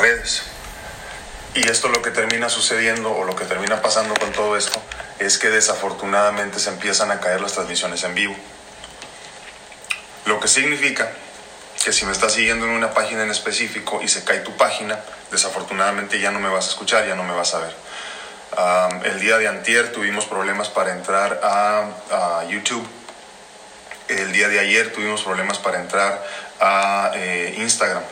redes. Y esto lo que termina sucediendo o lo que termina pasando con todo esto es que desafortunadamente se empiezan a caer las transmisiones en vivo. Lo que significa que si me estás siguiendo en una página en específico y se cae tu página, desafortunadamente ya no me vas a escuchar, ya no me vas a ver. el día de antier tuvimos problemas para entrar a, YouTube. El día de ayer tuvimos problemas para entrar a eh, Instagram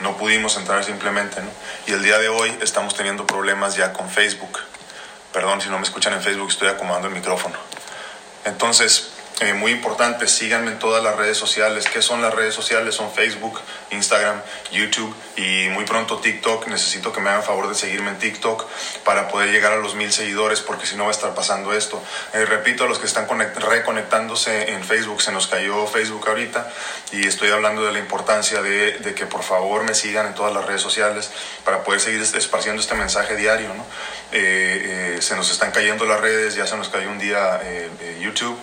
no pudimos entrar simplemente, ¿no? Y el día de hoy estamos teniendo problemas ya con Facebook. Perdón si no me escuchan en Facebook, estoy acomodando el micrófono. Entonces, eh, muy importante, síganme en todas las redes sociales. ¿Qué son las redes sociales? Son Facebook, Instagram, YouTube y muy pronto TikTok. Necesito que me hagan favor de seguirme en TikTok para poder llegar a los mil seguidores porque si no va a estar pasando esto. Eh, repito, a los que están reconectándose en Facebook, se nos cayó Facebook ahorita y estoy hablando de la importancia de, que por favor me sigan en todas las redes sociales para poder seguir esparciendo este mensaje diario. ¿no? Eh, se nos están cayendo las redes, ya se nos cayó un día YouTube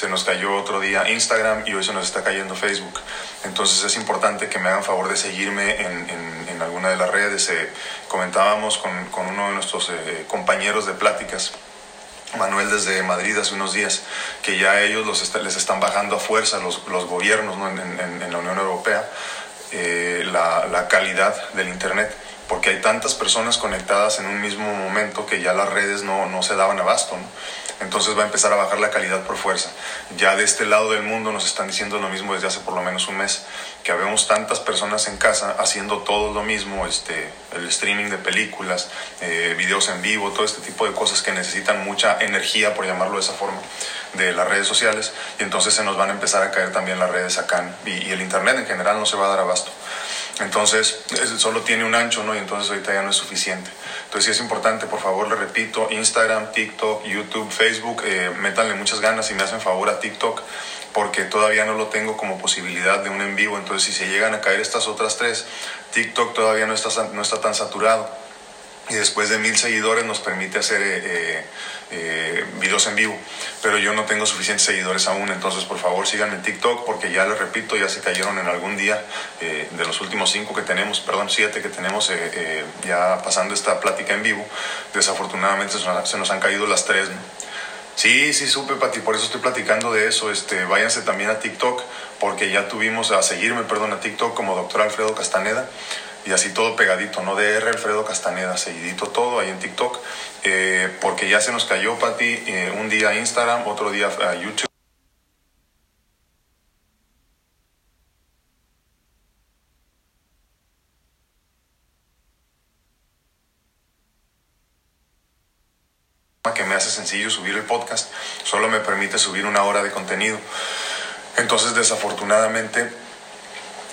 se nos cayó otro día Instagram y hoy se nos está cayendo Facebook. Entonces es importante que me hagan favor de seguirme en, en, alguna de las redes. Eh, comentábamos con, con, uno de nuestros eh, compañeros de pláticas. Manuel desde Madrid hace unos días, que ya ellos los les están bajando a fuerza los, los gobiernos en, la Unión Europea eh, la, la calidad del Internet porque hay tantas personas conectadas en un mismo momento que ya las redes no, no se daban abasto. ¿no? Entonces va a empezar a bajar la calidad por fuerza. Ya de este lado del mundo nos están diciendo lo mismo desde hace por lo menos un mes, que habemos tantas personas en casa haciendo todo lo mismo, este, el streaming de películas, eh, videos en vivo, todo este tipo de cosas que necesitan mucha energía, por llamarlo de esa forma, de las redes sociales, y entonces se nos van a empezar a caer también las redes acá, y, y el Internet en general no se va a dar abasto. Entonces, solo tiene un ancho, ¿no? Y entonces ahorita ya no es suficiente. Entonces, sí es importante, por favor, le repito, Instagram, TikTok, YouTube, Facebook, eh, métanle muchas ganas y me hacen favor a TikTok porque todavía no lo tengo como posibilidad de un en vivo. Entonces, si se llegan a caer estas otras tres, TikTok todavía no está, no está tan saturado y después de mil seguidores nos permite hacer eh, eh, eh, videos en vivo. Pero yo no tengo suficientes seguidores aún, entonces por favor síganme en TikTok porque ya les repito, ya se cayeron en algún día de los últimos cinco que tenemos, perdón, siete que tenemos ya pasando esta plática en vivo. Desafortunadamente se nos, han caído las tres. Sí, sí, supe, Pati, por eso estoy platicando de eso. Este, váyanse también a TikTok, porque ya tuvimos a seguirme, perdón, a TikTok como doctor Alfredo Castaneda y así todo pegadito, ¿no? DR Alfredo Castaneda, seguidito todo ahí en TikTok, eh, porque ya se nos cayó, Pati, eh, un día Instagram, otro día a YouTube. que me hace sencillo subir el podcast, solo me permite subir una hora de contenido. Entonces, desafortunadamente,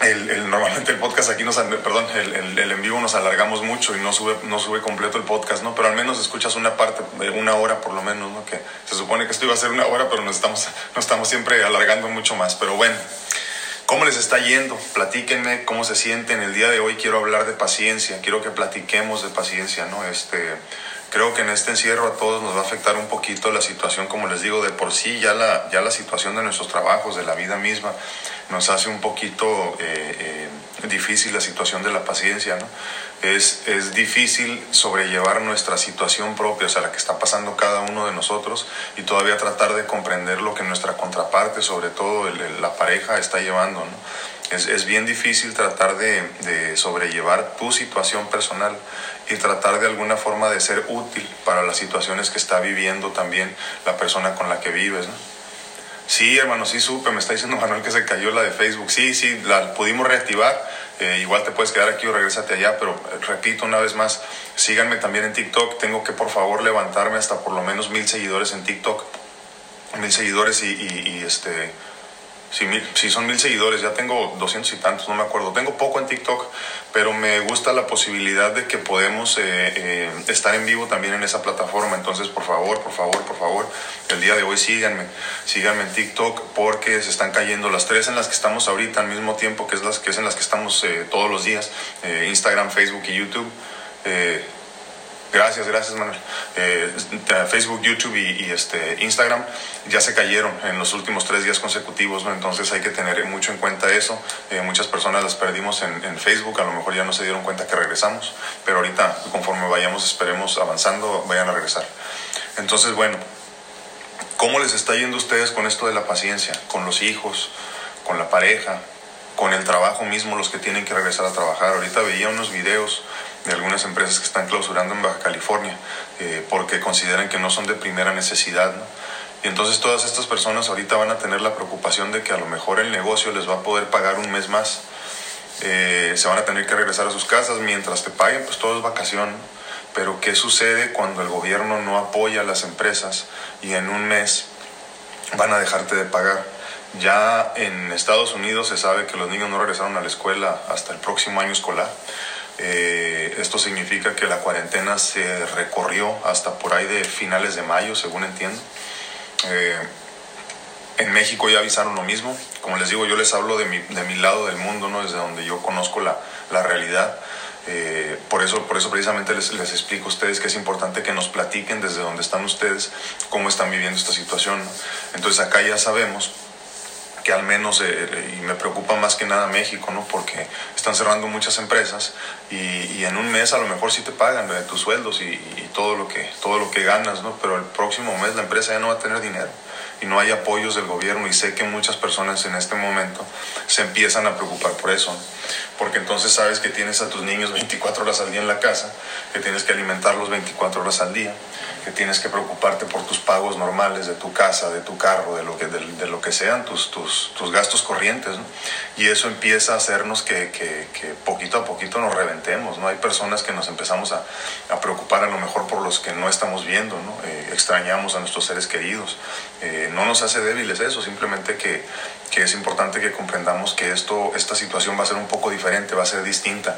el, normalmente el podcast aquí nos, perdón, el, el, en vivo nos alargamos mucho y no sube, no sube completo el podcast, ¿no? Pero al menos escuchas una parte, una hora por lo menos, ¿no? Que se supone que esto iba a ser una hora, pero nos estamos, nos estamos siempre alargando mucho más. Pero bueno, ¿cómo les está yendo? Platíquenme cómo se sienten. El día de hoy quiero hablar de paciencia, quiero que platiquemos de paciencia, ¿no? Este, creo que en este encierro a todos nos va a afectar un poquito la situación, como les digo, de por sí ya la, ya la situación de nuestros trabajos, de la vida misma nos hace un poquito eh, eh, difícil la situación de la paciencia, ¿no? Es, es difícil sobrellevar nuestra situación propia, o sea, la que está pasando cada uno de nosotros y todavía tratar de comprender lo que nuestra contraparte, sobre todo la pareja, está llevando, ¿no? Es, es, bien difícil tratar de, de, sobrellevar tu situación personal y tratar de alguna forma de ser útil para las situaciones que está viviendo también la persona con la que vives. ¿no? Sí, hermano, sí supe, me está diciendo Manuel que se cayó la de Facebook. Sí, sí, la pudimos reactivar. Eh, igual te puedes quedar aquí o regresate allá, pero eh, repito una vez más, síganme también en TikTok. Tengo que por favor levantarme hasta por lo menos mil seguidores en TikTok. Mil seguidores y, y este si, son mil seguidores, ya tengo doscientos y tantos, no me acuerdo. Tengo poco en TikTok, pero me gusta la posibilidad de que podemos eh, eh, estar en vivo también en esa plataforma. Entonces, por favor, por favor, por favor, el día de hoy síganme, síganme en TikTok porque se están cayendo las tres en las que estamos ahorita al mismo tiempo que es, las, que es en las que estamos eh, todos los días, Instagram, Facebook y YouTube Gracias, gracias Manuel. Eh, Facebook, YouTube y, este, Instagram ya se cayeron en los últimos tres días consecutivos, ¿no? entonces hay que tener mucho en cuenta eso. Eh, muchas personas las perdimos en, en, Facebook, a lo mejor ya no se dieron cuenta que regresamos, pero ahorita conforme vayamos, esperemos avanzando, vayan a regresar. Entonces, bueno, ¿cómo les está yendo a ustedes con esto de la paciencia? Con los hijos, con la pareja, con el trabajo mismo, los que tienen que regresar a trabajar. Ahorita veía unos videos de algunas empresas que están clausurando en Baja California eh, porque consideran que no son de primera necesidad. Y entonces todas estas personas ahorita van a tener la preocupación de que a lo mejor el negocio les va a poder pagar un mes más. Eh, se van a tener que regresar a sus casas mientras te paguen, pues todo es vacación. Pero ¿qué sucede cuando el gobierno no apoya a las empresas y en un mes van a dejarte de pagar? Ya en Estados Unidos se sabe que los niños no regresaron a la escuela hasta el próximo año escolar. Eh, esto significa que la cuarentena se recorrió hasta por ahí de finales de mayo, según entiendo. Eh, en México ya avisaron lo mismo. Como les digo, yo les hablo de mi, de mi lado del mundo, ¿no? desde donde yo conozco la, la realidad. Eh, por, eso, por eso precisamente les, les, explico a ustedes que es importante que nos platiquen desde donde están ustedes cómo están viviendo esta situación. Entonces acá ya sabemos que al menos, eh, y me preocupa más que nada México, ¿no? Porque están cerrando muchas empresas y, en un mes a lo mejor sí te pagan tus sueldos y, y, todo, lo que, todo lo que ganas, ¿no? Pero el próximo mes la empresa ya no va a tener dinero y no hay apoyos del gobierno y sé que muchas personas en este momento se empiezan a preocupar por eso, porque entonces sabes que tienes a tus niños 24 horas al día en la casa, que tienes que alimentarlos 24 horas al día, que tienes que preocuparte por tus pagos normales de tu casa, de tu carro, de lo que, de, de lo que sean tus, tus, tus gastos corrientes. ¿no? Y eso empieza a hacernos que, que, que, poquito a poquito nos reventemos. ¿no? Hay personas que nos empezamos a, a preocupar a lo mejor por los que no estamos viendo, ¿no? Eh, extrañamos a nuestros seres queridos. Eh, no nos hace débiles eso, simplemente que, que es importante que comprendamos que esto, esta situación va a ser un poco diferente, va a ser distinta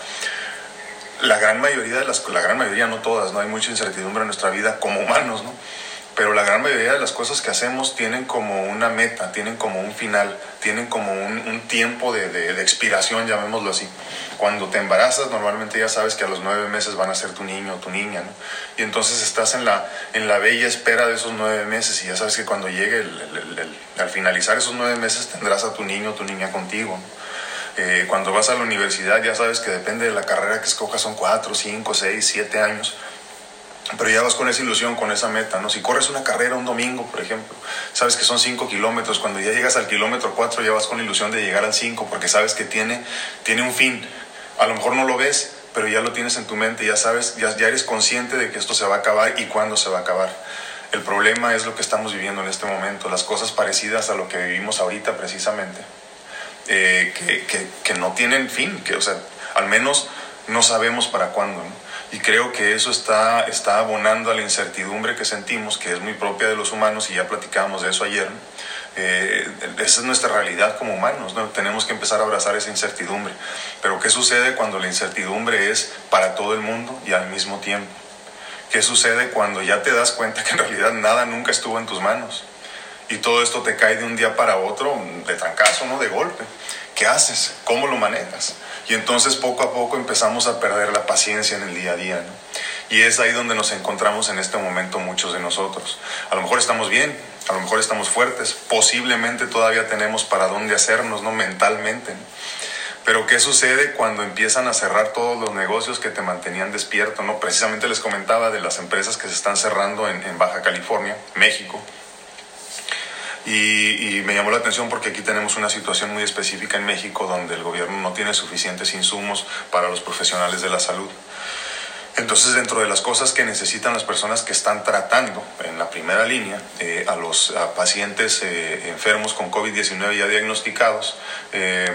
la gran mayoría de las, la gran mayoría, no todas, no hay mucha incertidumbre en nuestra vida como humanos, ¿no? Pero la gran mayoría de las cosas que hacemos tienen como una meta, tienen como un final, tienen como un, tiempo de, de, expiración, llamémoslo así. Cuando te embarazas, normalmente ya sabes que a los nueve meses van a ser tu niño o tu niña, ¿no? Y entonces estás en la, en la bella espera de esos nueve meses y ya sabes que cuando llegue, el, al finalizar esos nueve meses, tendrás a tu niño o tu niña contigo, ¿no? Eh, cuando vas a la universidad ya sabes que depende de la carrera que escojas son 4, 5, 6, 7 años. Pero ya vas con esa ilusión, con esa meta, ¿no? Si corres una carrera un domingo, por ejemplo, sabes que son 5 kilómetros, cuando ya llegas al kilómetro 4 ya vas con la ilusión de llegar al 5 porque sabes que tiene, tiene un fin. A lo mejor no lo ves, pero ya lo tienes en tu mente, ya sabes, ya, ya eres consciente de que esto se va a acabar y cuándo se va a acabar. El problema es lo que estamos viviendo en este momento, las cosas parecidas a lo que vivimos ahorita precisamente eh, que, que, que, no tienen fin, que, o sea, al menos no sabemos para cuándo. Y creo que eso está, está abonando a la incertidumbre que sentimos, que es muy propia de los humanos, y ya platicábamos de eso ayer. Eh, esa es nuestra realidad como humanos, ¿no? tenemos que empezar a abrazar esa incertidumbre. Pero ¿qué sucede cuando la incertidumbre es para todo el mundo y al mismo tiempo? ¿Qué sucede cuando ya te das cuenta que en realidad nada nunca estuvo en tus manos? Y todo esto te cae de un día para otro, de trancazo, ¿no? De golpe. ¿Qué haces? ¿Cómo lo manejas? Y entonces poco a poco empezamos a perder la paciencia en el día a día, ¿no? Y es ahí donde nos encontramos en este momento muchos de nosotros. A lo mejor estamos bien, a lo mejor estamos fuertes, posiblemente todavía tenemos para dónde hacernos, ¿no? Mentalmente. Pero ¿qué sucede cuando empiezan a cerrar todos los negocios que te mantenían despierto? ¿no? Precisamente les comentaba de las empresas que se están cerrando en Baja California, México, y, me llamó la atención porque aquí tenemos una situación muy específica en México donde el gobierno no tiene suficientes insumos para los profesionales de la salud. Entonces, dentro de las cosas que necesitan las personas que están tratando en la primera línea eh, a los pacientes eh, enfermos con COVID-19 ya diagnosticados, eh,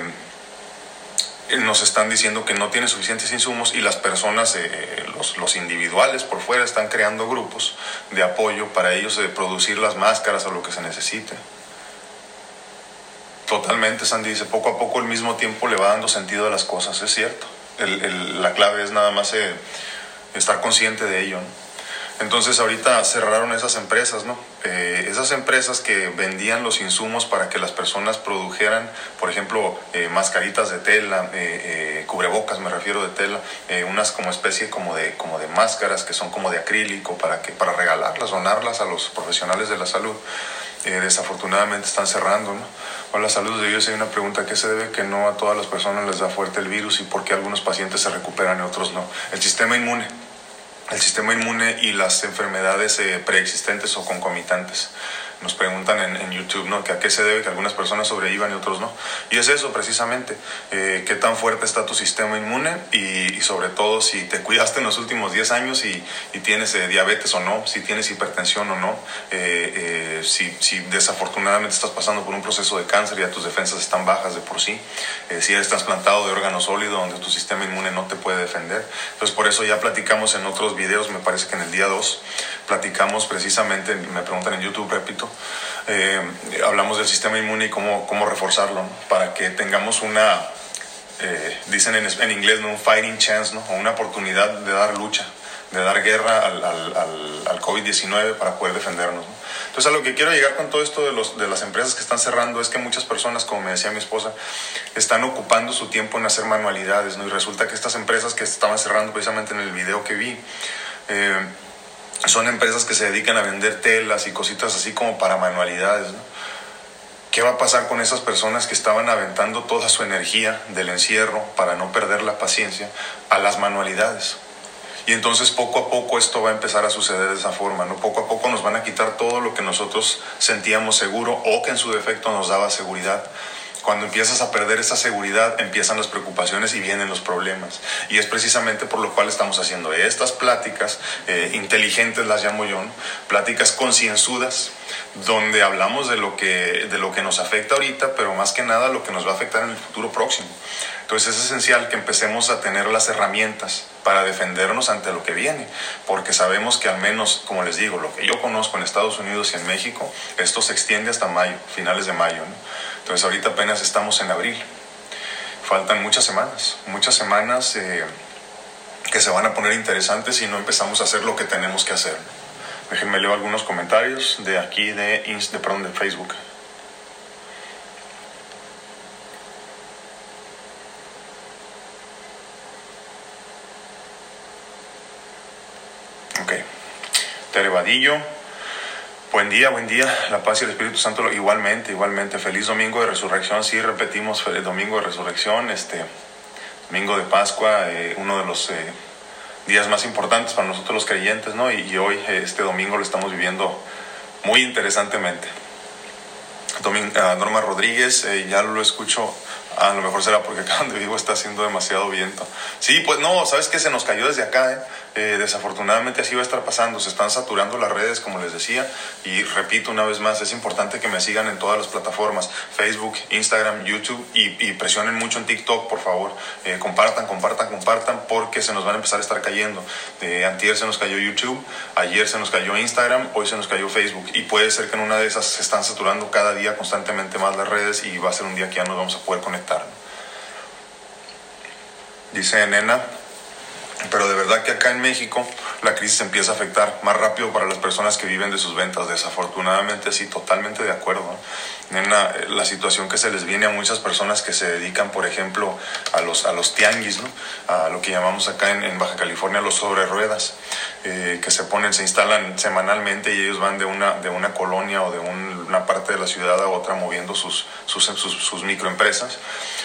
nos están diciendo que no tienen suficientes insumos y las personas, eh, los, individuales por fuera están creando grupos de apoyo para ellos de producir las máscaras o lo que se necesite. Totalmente, Sandy dice, poco a poco al mismo tiempo le va dando sentido a las cosas, es cierto. El, el, la clave es nada más eh, estar consciente de ello. ¿no? Entonces ahorita cerraron esas empresas, ¿no? Eh, esas empresas que vendían los insumos para que las personas produjeran, por ejemplo, eh, mascaritas de tela, eh, cubrebocas, me refiero de tela, unas como especie como de, como de máscaras que son como de acrílico para, que, para regalarlas, donarlas a los profesionales de la salud. desafortunadamente están cerrando, ¿no? Hola, saludos de Dios. Hay una pregunta, ¿qué se debe que no a todas las personas les da fuerte el virus y por qué algunos pacientes se recuperan y otros no? El sistema inmune el sistema inmune y las enfermedades eh, preexistentes o concomitantes nos preguntan en, YouTube, ¿no? Que a qué se debe que algunas personas sobrevivan y otros no. Y es eso precisamente, eh, qué tan fuerte está tu sistema inmune y, sobre todo si te cuidaste en los últimos 10 años y, tienes eh, diabetes o no, si tienes hipertensión o no, eh, si, si, desafortunadamente estás pasando por un proceso de cáncer y ya tus defensas están bajas de por sí, si eres trasplantado de órgano sólido donde tu sistema inmune no te puede defender. Entonces por eso ya platicamos en otros videos, me parece que en el día 2, platicamos precisamente, me preguntan en YouTube, repito, eh, hablamos del sistema inmune y cómo, cómo reforzarlo, para que tengamos una, eh, dicen en, en, inglés, ¿no? un fighting chance, ¿no? o una oportunidad de dar lucha, de dar guerra al, al, al, COVID-19 para poder defendernos. Entonces, a lo que quiero llegar con todo esto de, los, de las empresas que están cerrando es que muchas personas, como me decía mi esposa, están ocupando su tiempo en hacer manualidades, ¿no? Y resulta que estas empresas que estaban cerrando precisamente en el video que vi, eh, son empresas que se dedican a vender telas y cositas así como para manualidades. ¿Qué va a pasar con esas personas que estaban aventando toda su energía del encierro para no perder la paciencia a las manualidades? Y entonces poco a poco esto va a empezar a suceder de esa forma, ¿no? Poco a poco nos van a quitar todo lo que nosotros sentíamos seguro o que en su defecto nos daba seguridad cuando empiezas a perder esa seguridad, empiezan las preocupaciones y vienen los problemas. Y es precisamente por lo cual estamos haciendo estas pláticas eh, inteligentes, las llamo yo, pláticas concienzudas, donde hablamos de lo, que, de lo que nos afecta ahorita, pero más que nada lo que nos va a afectar en el futuro próximo. Entonces es esencial que empecemos a tener las herramientas para defendernos ante lo que viene, porque sabemos que al menos, como les digo, lo que yo conozco en Estados Unidos y en México, esto se extiende hasta mayo, finales de mayo. Entonces ahorita apenas estamos en abril. Faltan muchas semanas, muchas semanas eh, que se van a poner interesantes si no empezamos a hacer lo que tenemos que hacer. Déjenme leer algunos comentarios de aquí de, de, perdón, de Facebook. Ok. Terevadillo. Buen día, buen día. La paz y el Espíritu Santo igualmente, igualmente. Feliz domingo de resurrección. Sí, repetimos el domingo de resurrección, este domingo de Pascua, eh, uno de los eh, días más importantes para nosotros los creyentes, ¿no? Y, hoy, eh, este domingo, lo estamos viviendo muy interesantemente. Ah, Norma Rodríguez, ya lo escucho a lo mejor será porque acá donde vivo está haciendo demasiado viento. Sí, pues no, sabes que se nos cayó desde acá, ¿eh? Eh, desafortunadamente así va a estar pasando, se están saturando las redes como les decía y repito una vez más, es importante que me sigan en todas las plataformas, Facebook, Instagram, YouTube y, presionen mucho en TikTok, por favor, eh, compartan, compartan, compartan porque se nos van a empezar a estar cayendo. antier se nos cayó YouTube, ayer se nos cayó Instagram, hoy se nos cayó Facebook y puede ser que en una de esas se están saturando cada día constantemente más las redes y va a ser un día que ya nos vamos a poder conectar. Dice Nena, pero de verdad que acá en México la crisis empieza a afectar más rápido para las personas que viven de sus ventas. Desafortunadamente, sí, totalmente de acuerdo. En la, situación que se les viene a muchas personas que se dedican, por ejemplo, a los, a los tianguis, ¿no? a lo que llamamos acá en, Baja California los sobre ruedas, eh, que se ponen, se instalan semanalmente y ellos van de una, de una colonia o de una parte de la ciudad a otra moviendo sus, sus, sus, microempresas.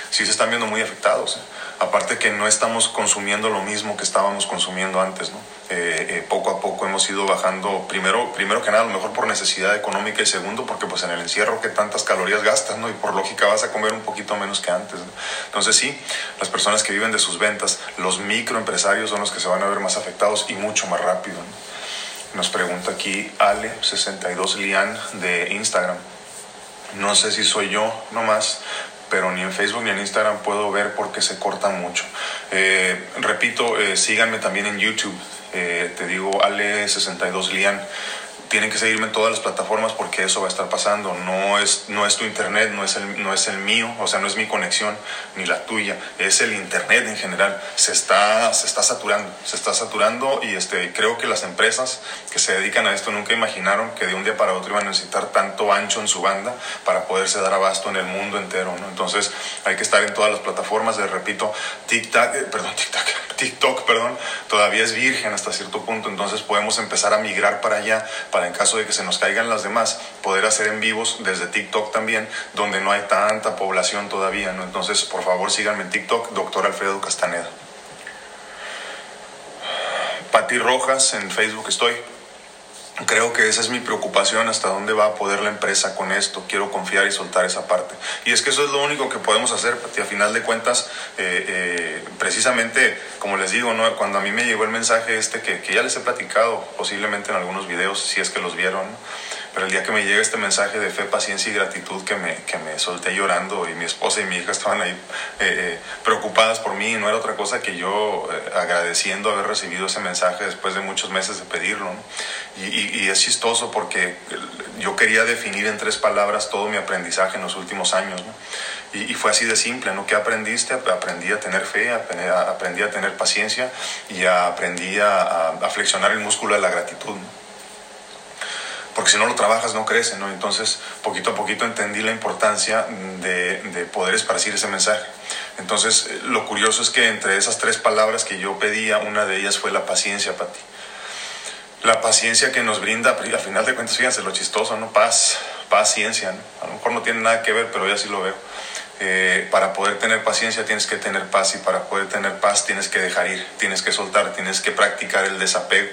Sí se están viendo muy afectados. ¿eh? Aparte que no estamos consumiendo lo mismo que estábamos consumiendo antes, ¿no? Eh, eh, poco a poco hemos ido bajando, primero, primero que nada, a lo mejor por necesidad económica y segundo, porque pues en el encierro que tantas calorías gastas, ¿no? Y por lógica vas a comer un poquito menos que antes, Entonces sí, las personas que viven de sus ventas, los microempresarios son los que se van a ver más afectados y mucho más rápido, Nos pregunta aquí Ale62 Lian de Instagram. No sé si soy yo nomás, pero ni en Facebook ni en Instagram puedo ver porque se cortan mucho. Eh, repito, síganme también en YouTube. Eh, te digo Ale62 Lian. Tienen que seguirme en todas las plataformas porque eso va a estar pasando. No es, no es tu internet, no es, el, no es el mío, o sea, no es mi conexión ni la tuya, es el internet en general. Se está, se está saturando, se está saturando y este, creo que las empresas que se dedican a esto nunca imaginaron que de un día para otro iban a necesitar tanto ancho en su banda para poderse dar abasto en el mundo entero. ¿no? Entonces hay que estar en todas las plataformas. Les repito, TikTok, eh, perdón, TikTok, TikTok, perdón, todavía es virgen hasta cierto punto, entonces podemos empezar a migrar para allá para en caso de que se nos caigan las demás, poder hacer en vivos desde TikTok también, donde no hay tanta población todavía. Entonces, por favor, síganme en TikTok, doctor Alfredo Castaneda. Pati Rojas, en Facebook estoy. Creo que esa es mi preocupación, hasta dónde va a poder la empresa con esto. Quiero confiar y soltar esa parte. Y es que eso es lo único que podemos hacer, Pati. A final de cuentas, eh, eh, precisamente, como les digo, ¿no? cuando a mí me llegó el mensaje este que, que, ya les he platicado, posiblemente en algunos videos, si es que los vieron, pero el día que me llega este mensaje de fe, paciencia y gratitud que me, que me solté llorando y mi esposa y mi hija estaban ahí eh, preocupadas por mí, no era otra cosa que yo agradeciendo haber recibido ese mensaje después de muchos meses de pedirlo. Y, y, es chistoso porque yo quería definir en tres palabras todo mi aprendizaje en los últimos años. ¿no? Y, y, fue así de simple, ¿no? ¿Qué aprendiste? Aprendí a tener fe, aprendí a tener paciencia y aprendí a, a, flexionar el músculo de la gratitud. ¿no? Porque si no lo trabajas no crece, ¿no? Entonces, poquito a poquito entendí la importancia de, de poder esparcir ese mensaje. Entonces, lo curioso es que entre esas tres palabras que yo pedía, una de ellas fue la paciencia, para ti la paciencia que nos brinda, a final de cuentas, fíjense lo chistoso, ¿no? Paz, paciencia, ¿no? A lo mejor no tiene nada que ver, pero yo así lo veo. Eh, para poder tener paciencia tienes que tener paz y para poder tener paz tienes que dejar ir, tienes que soltar, tienes que practicar el desapego.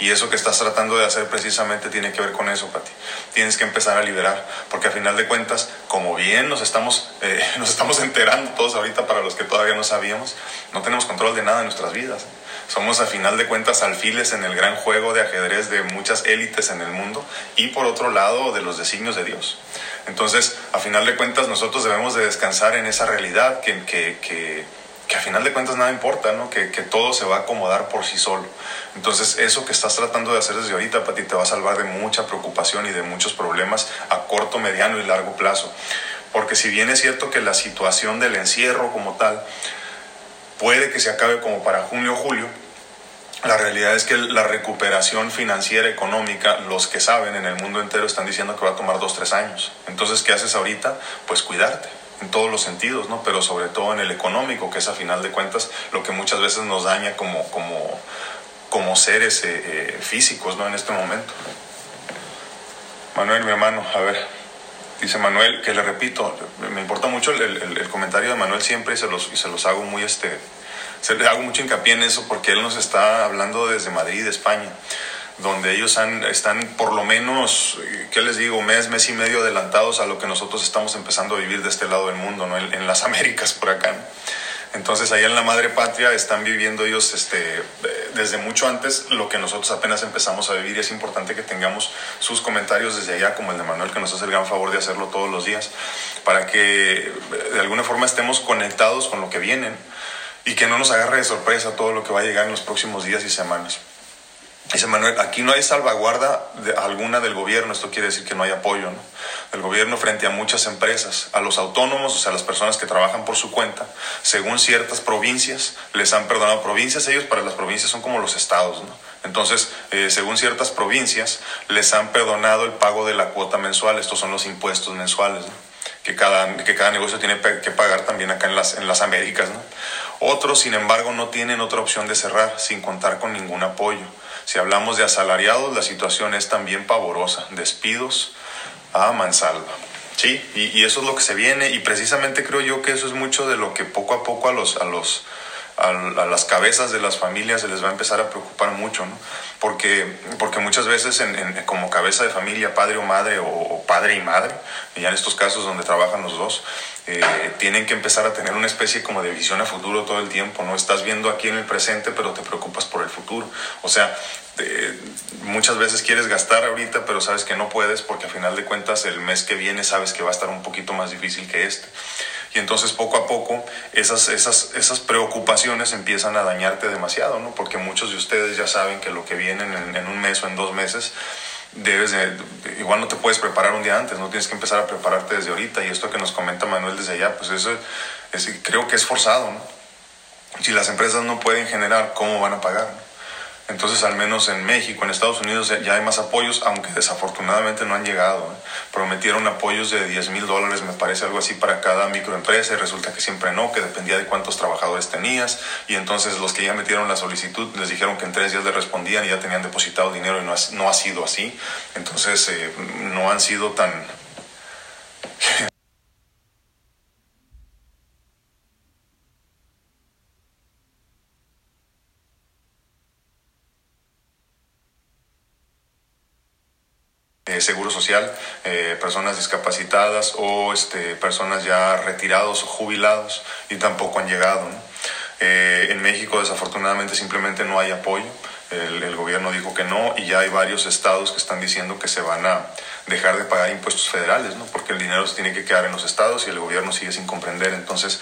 Y eso que estás tratando de hacer precisamente tiene que ver con eso, Pati. Tienes que empezar a liberar, porque a final de cuentas, como bien nos estamos, eh, nos estamos enterando todos ahorita para los que todavía no sabíamos, no tenemos control de nada en nuestras vidas. Somos a final de cuentas alfiles en el gran juego de ajedrez de muchas élites en el mundo y por otro lado de los designios de Dios. Entonces, a final de cuentas nosotros debemos de descansar en esa realidad que, que, que, que a final de cuentas nada importa, ¿no? que, que todo se va a acomodar por sí solo. Entonces, eso que estás tratando de hacer desde ahorita, Pati, te va a salvar de mucha preocupación y de muchos problemas a corto, mediano y largo plazo. Porque si bien es cierto que la situación del encierro como tal, puede que se acabe como para junio o julio. La realidad es que la recuperación financiera, económica, los que saben en el mundo entero están diciendo que va a tomar dos, tres años. Entonces, ¿qué haces ahorita? Pues cuidarte en todos los sentidos, ¿no? Pero sobre todo en el económico, que es a final de cuentas lo que muchas veces nos daña como, como, como seres eh, eh, físicos, ¿no? En este momento. Manuel, mi hermano, a ver. Dice Manuel, que le repito, me importa mucho el, comentario de Manuel siempre y se los, se los hago muy, este, se hago mucho hincapié en eso porque él nos está hablando desde Madrid, España, donde ellos están por lo menos, ¿qué les digo? Mes, mes y medio adelantados a lo que nosotros estamos empezando a vivir de este lado del mundo, ¿no? En, las Américas, por acá. Entonces, allá en la madre patria están viviendo ellos este, desde mucho antes lo que nosotros apenas empezamos a vivir y es importante que tengamos sus comentarios desde allá, como el de Manuel, que nos hace el gran favor de hacerlo todos los días, para que de alguna forma estemos conectados con lo que vienen y que no nos agarre de sorpresa todo lo que va a llegar en los próximos días y semanas. Dice Manuel, aquí no hay salvaguarda de alguna del gobierno, esto quiere decir que no hay apoyo ¿no? del gobierno frente a muchas empresas, a los autónomos, o sea, las personas que trabajan por su cuenta, según ciertas provincias, les han perdonado provincias, ellos para las provincias son como los estados, ¿no? Entonces, eh, según ciertas provincias, les han perdonado el pago de la cuota mensual, estos son los impuestos mensuales, ¿no? que, cada, que cada negocio tiene que pagar también acá en las, en las Américas. ¿no? Otros, sin embargo, no tienen otra opción de cerrar sin contar con ningún apoyo. Si hablamos de asalariados, la situación es también pavorosa. Despidos a mansalva. Sí, y, eso es lo que se viene y precisamente creo yo que eso es mucho de lo que poco a poco a los, a los, a, las cabezas de las familias se les va a empezar a preocupar mucho, ¿no? Porque, porque muchas veces en, como cabeza de familia, padre o madre, o, padre y madre, ya en estos casos donde trabajan los dos, eh, tienen que empezar a tener una especie como de visión a futuro todo el tiempo, ¿no? Estás viendo aquí en el presente, pero te preocupas por el futuro. O sea, muchas veces quieres gastar ahorita, pero sabes que no puedes porque a final de cuentas el mes que viene sabes que va a estar un poquito más difícil que este. Y entonces poco a poco esas, esas, esas preocupaciones empiezan a dañarte demasiado, ¿no? Porque muchos de ustedes ya saben que lo que viene en, en un mes o en dos meses debes de, igual no te puedes preparar un día antes, no tienes que empezar a prepararte desde ahorita. Y esto que nos comenta Manuel desde allá, pues eso es, creo que es forzado, ¿no? Si las empresas no pueden generar, ¿cómo van a pagar? Entonces, al menos en México, en Estados Unidos ya hay más apoyos, aunque desafortunadamente no han llegado. ¿eh? Prometieron apoyos de 10 mil dólares, me parece algo así, para cada microempresa y resulta que siempre no, que dependía de cuántos trabajadores tenías. Y entonces los que ya metieron la solicitud les dijeron que en tres días le respondían y ya tenían depositado dinero y no ha, no ha sido así. Entonces, eh, no han sido tan Eh, seguro social, eh, personas discapacitadas o este, personas ya retirados o jubilados y tampoco han llegado. Eh, en México desafortunadamente simplemente no hay apoyo. El, gobierno dijo que no y ya hay varios estados que están diciendo que se van a dejar de pagar impuestos federales, ¿no? porque el dinero se tiene que quedar en los estados y el gobierno sigue sin comprender. Entonces,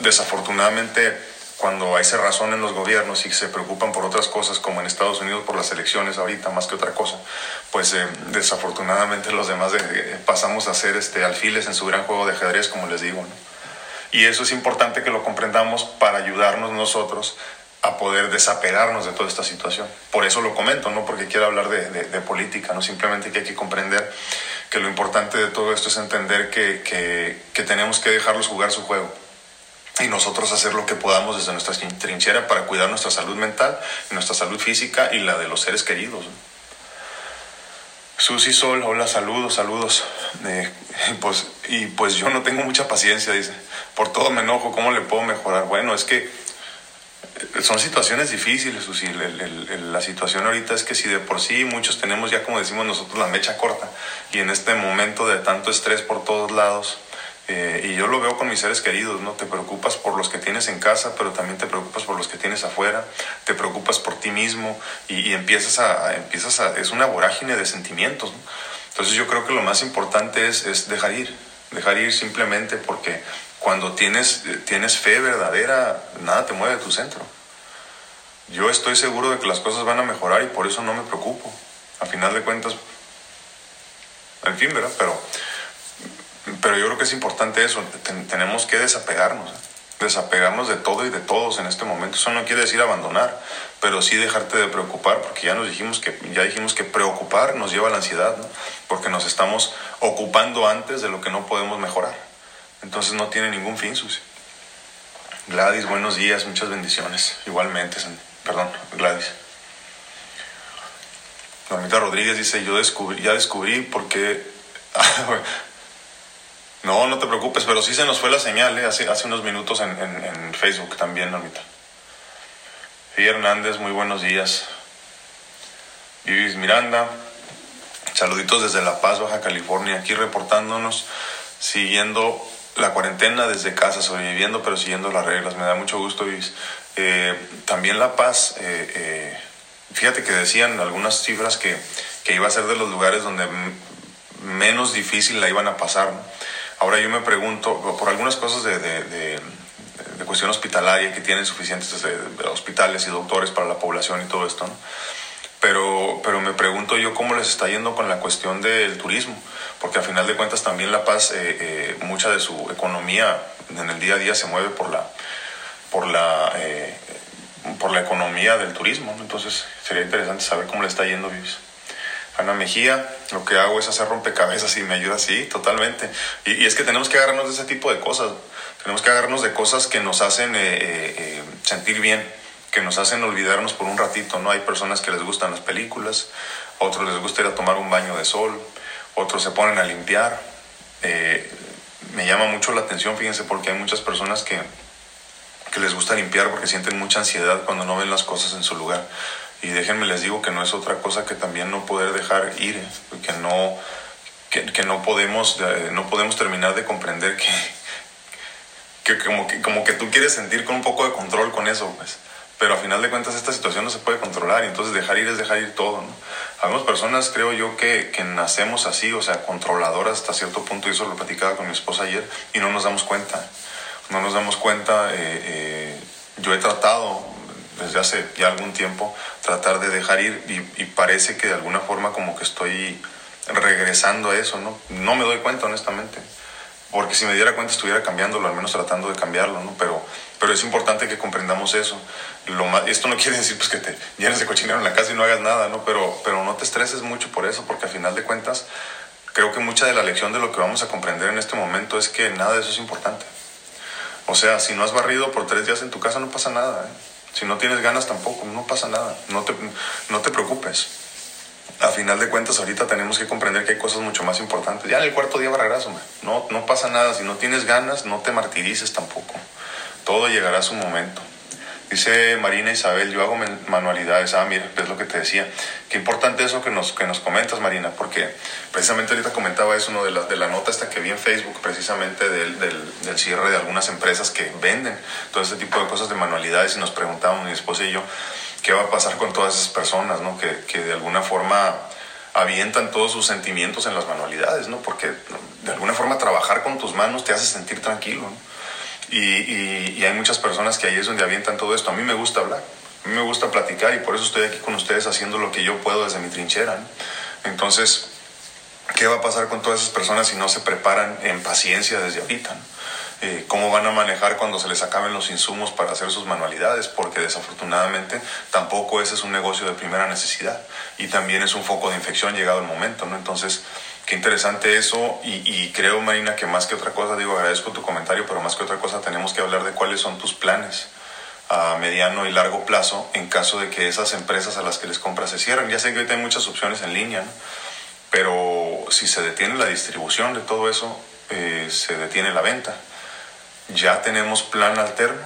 desafortunadamente cuando hay cerrazón en los gobiernos y se preocupan por otras cosas, como en Estados Unidos por las elecciones ahorita, más que otra cosa, pues eh, desafortunadamente los demás eh, pasamos a ser este, alfiles en su gran juego de ajedrez, como les digo. Y eso es importante que lo comprendamos para ayudarnos nosotros a poder desapegarnos de toda esta situación. Por eso lo comento, no porque quiera hablar de, de, política, no simplemente que hay que comprender que lo importante de todo esto es entender que, que, que tenemos que dejarlos jugar su juego y nosotros hacer lo que podamos desde nuestra trinchera para cuidar nuestra salud mental, nuestra salud física y la de los seres queridos. Susi Sol, hola, saludos, saludos. Eh, pues, y pues yo no tengo mucha paciencia, dice. Por todo me enojo, ¿cómo le puedo mejorar? Bueno, es que eh, son situaciones difíciles, Susi. la situación ahorita es que si de por sí muchos tenemos ya, como decimos nosotros, la mecha corta, y en este momento de tanto estrés por todos lados, eh, y yo lo veo con mis seres queridos, ¿no? Te preocupas por los que tienes en casa, pero también te preocupas por los que tienes afuera, te preocupas por ti mismo y, empiezas, a, empiezas a... es una vorágine de sentimientos, ¿no? Entonces yo creo que lo más importante es, es dejar ir, dejar ir simplemente porque cuando tienes, tienes fe verdadera, nada te mueve de tu centro. Yo estoy seguro de que las cosas van a mejorar y por eso no me preocupo. A final de cuentas, en fin, ¿verdad? Pero pero yo creo que es importante eso, tenemos que desapegarnos, desapegarnos de todo y de todos en este momento. Eso no quiere decir abandonar, pero sí dejarte de preocupar, porque ya nos dijimos que, ya dijimos que preocupar nos lleva a la ansiedad, porque nos estamos ocupando antes de lo que no podemos mejorar. Entonces no tiene ningún fin, Susi. Gladys, buenos días, muchas bendiciones. Igualmente, perdón, Gladys. Normita Rodríguez dice, yo descubrí, ya descubrí por qué No, no te preocupes, pero sí se nos fue la señal ¿eh? hace, hace unos minutos en, en, Facebook también, ahorita. Y Hernández, muy buenos días. Vivis Miranda, saluditos desde La Paz, Baja California, aquí reportándonos, siguiendo la cuarentena desde casa, sobreviviendo, pero siguiendo las reglas. Me da mucho gusto, Vivis. Eh, también La Paz, eh, fíjate que decían algunas cifras que, que, iba a ser de los lugares donde menos difícil la iban a pasar. Ahora yo me pregunto, por algunas cosas de, de, cuestión hospitalaria, que tienen suficientes eh, hospitales y doctores para la población y todo esto, ¿no? Pero, pero me pregunto yo cómo les está yendo con la cuestión del turismo, porque a final de cuentas también La Paz, eh, eh, mucha de su economía en el día a día se mueve por la, por la, por la economía del turismo, entonces sería interesante saber cómo le está yendo, Vivis. Ana Mejía, lo que hago es hacer rompecabezas y me ayuda así, totalmente. Y, es que tenemos que agarrarnos de ese tipo de cosas. Tenemos que agarrarnos de cosas que nos hacen eh, eh, eh, sentir bien, que nos hacen olvidarnos por un ratito, ¿no? Hay personas que les gustan las películas, otros les gusta ir a tomar un baño de sol, otros se ponen a limpiar. me llama mucho la atención, fíjense, porque hay muchas personas que, que les gusta limpiar porque sienten mucha ansiedad cuando no ven las cosas en su lugar. Y déjenme les digo que no es otra cosa que también no poder dejar ir, que no, que, no, podemos, eh, no podemos terminar de comprender que, que, como que como que tú quieres sentir con un poco de control con eso, pues. Pero a final de cuentas esta situación no se puede controlar y entonces dejar ir es dejar ir todo, ¿no? Algunas personas creo yo que, que nacemos así, o sea, controladoras hasta cierto punto, y eso lo platicaba con mi esposa ayer, y no nos damos cuenta. No nos damos cuenta, eh, eh, yo he tratado desde hace ya algún tiempo, tratar de dejar ir y, y parece que de alguna forma como que estoy regresando a eso, ¿no? No me doy cuenta, honestamente porque si me diera cuenta estuviera cambiándolo, al menos tratando de cambiarlo, ¿no? Pero, pero es importante que comprendamos eso. Lo más, esto no quiere decir pues, que te llenes de cochinero en la casa y no hagas nada, ¿no? Pero, pero no te estreses mucho por eso, porque al final de cuentas creo que mucha de la lección de lo que vamos a comprender en este momento es que nada de eso es importante. O sea, si no has barrido por tres días en tu casa no pasa nada. ¿eh? Si no tienes ganas tampoco, no pasa nada. No te, no te preocupes a final de cuentas ahorita tenemos que comprender que hay cosas mucho más importantes. Ya en el cuarto día hombre. No, no pasa nada. Si no tienes ganas, no te martirices tampoco. Todo llegará a su momento. Dice Marina Isabel, yo hago manualidades. Ah, mira, es lo que te decía. Qué importante eso que nos, que nos comentas, Marina, porque precisamente ahorita comentaba eso, uno de la, de la nota esta que vi en Facebook, precisamente del, del, cierre de algunas empresas que venden todo este tipo de cosas de manualidades y nos preguntábamos, mi esposa y yo, qué va a pasar con todas esas personas, ¿no? Que, que de alguna forma avientan todos sus sentimientos en las manualidades, ¿no? Porque de alguna forma trabajar con tus manos te hace sentir tranquilo. Y, hay muchas personas que ahí es donde avientan todo esto. A mí me gusta hablar, a mí me gusta platicar y por eso estoy aquí con ustedes haciendo lo que yo puedo desde mi trinchera. Entonces, ¿qué va a pasar con todas esas personas si no se preparan en paciencia desde ahorita, eh, cómo van a manejar cuando se les acaben los insumos para hacer sus manualidades, porque desafortunadamente tampoco ese es un negocio de primera necesidad y también es un foco de infección llegado el momento, ¿no? Entonces, qué interesante eso y, creo, Marina, que más que otra cosa, digo, agradezco tu comentario, pero más que otra cosa tenemos que hablar de cuáles son tus planes a mediano y largo plazo en caso de que esas empresas a las que les compras se cierren. Ya sé que hoy hay muchas opciones en línea, pero si se detiene la distribución de todo eso, eh, se detiene la venta ya tenemos plan alterno.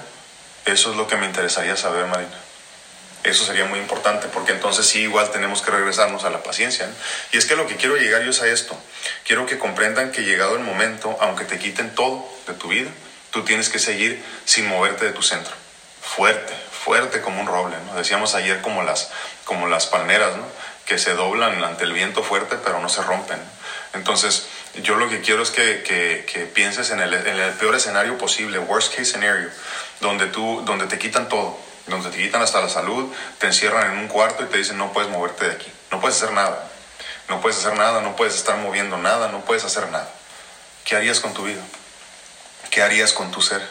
Eso es lo que me interesaría saber, Marina. Eso sería muy importante, porque entonces sí, igual tenemos que regresarnos a la paciencia. Y es que lo que quiero llegar yo es a esto. Quiero que comprendan que llegado el momento, aunque te quiten todo de tu vida, tú tienes que seguir sin moverte de tu centro. Fuerte, fuerte como un roble, ¿no? Decíamos ayer como las, como las palmeras, ¿no? Que se doblan ante el viento fuerte, pero no se rompen. Entonces, yo lo que quiero es que, que, pienses en el, en el, peor escenario posible, worst case scenario, donde, tú, donde te quitan todo, donde te quitan hasta la salud, te encierran en un cuarto y te dicen no puedes moverte de aquí, no puedes hacer nada, no puedes hacer nada, no puedes estar moviendo nada, no puedes hacer nada. ¿Qué harías con tu vida? ¿Qué harías con tu ser?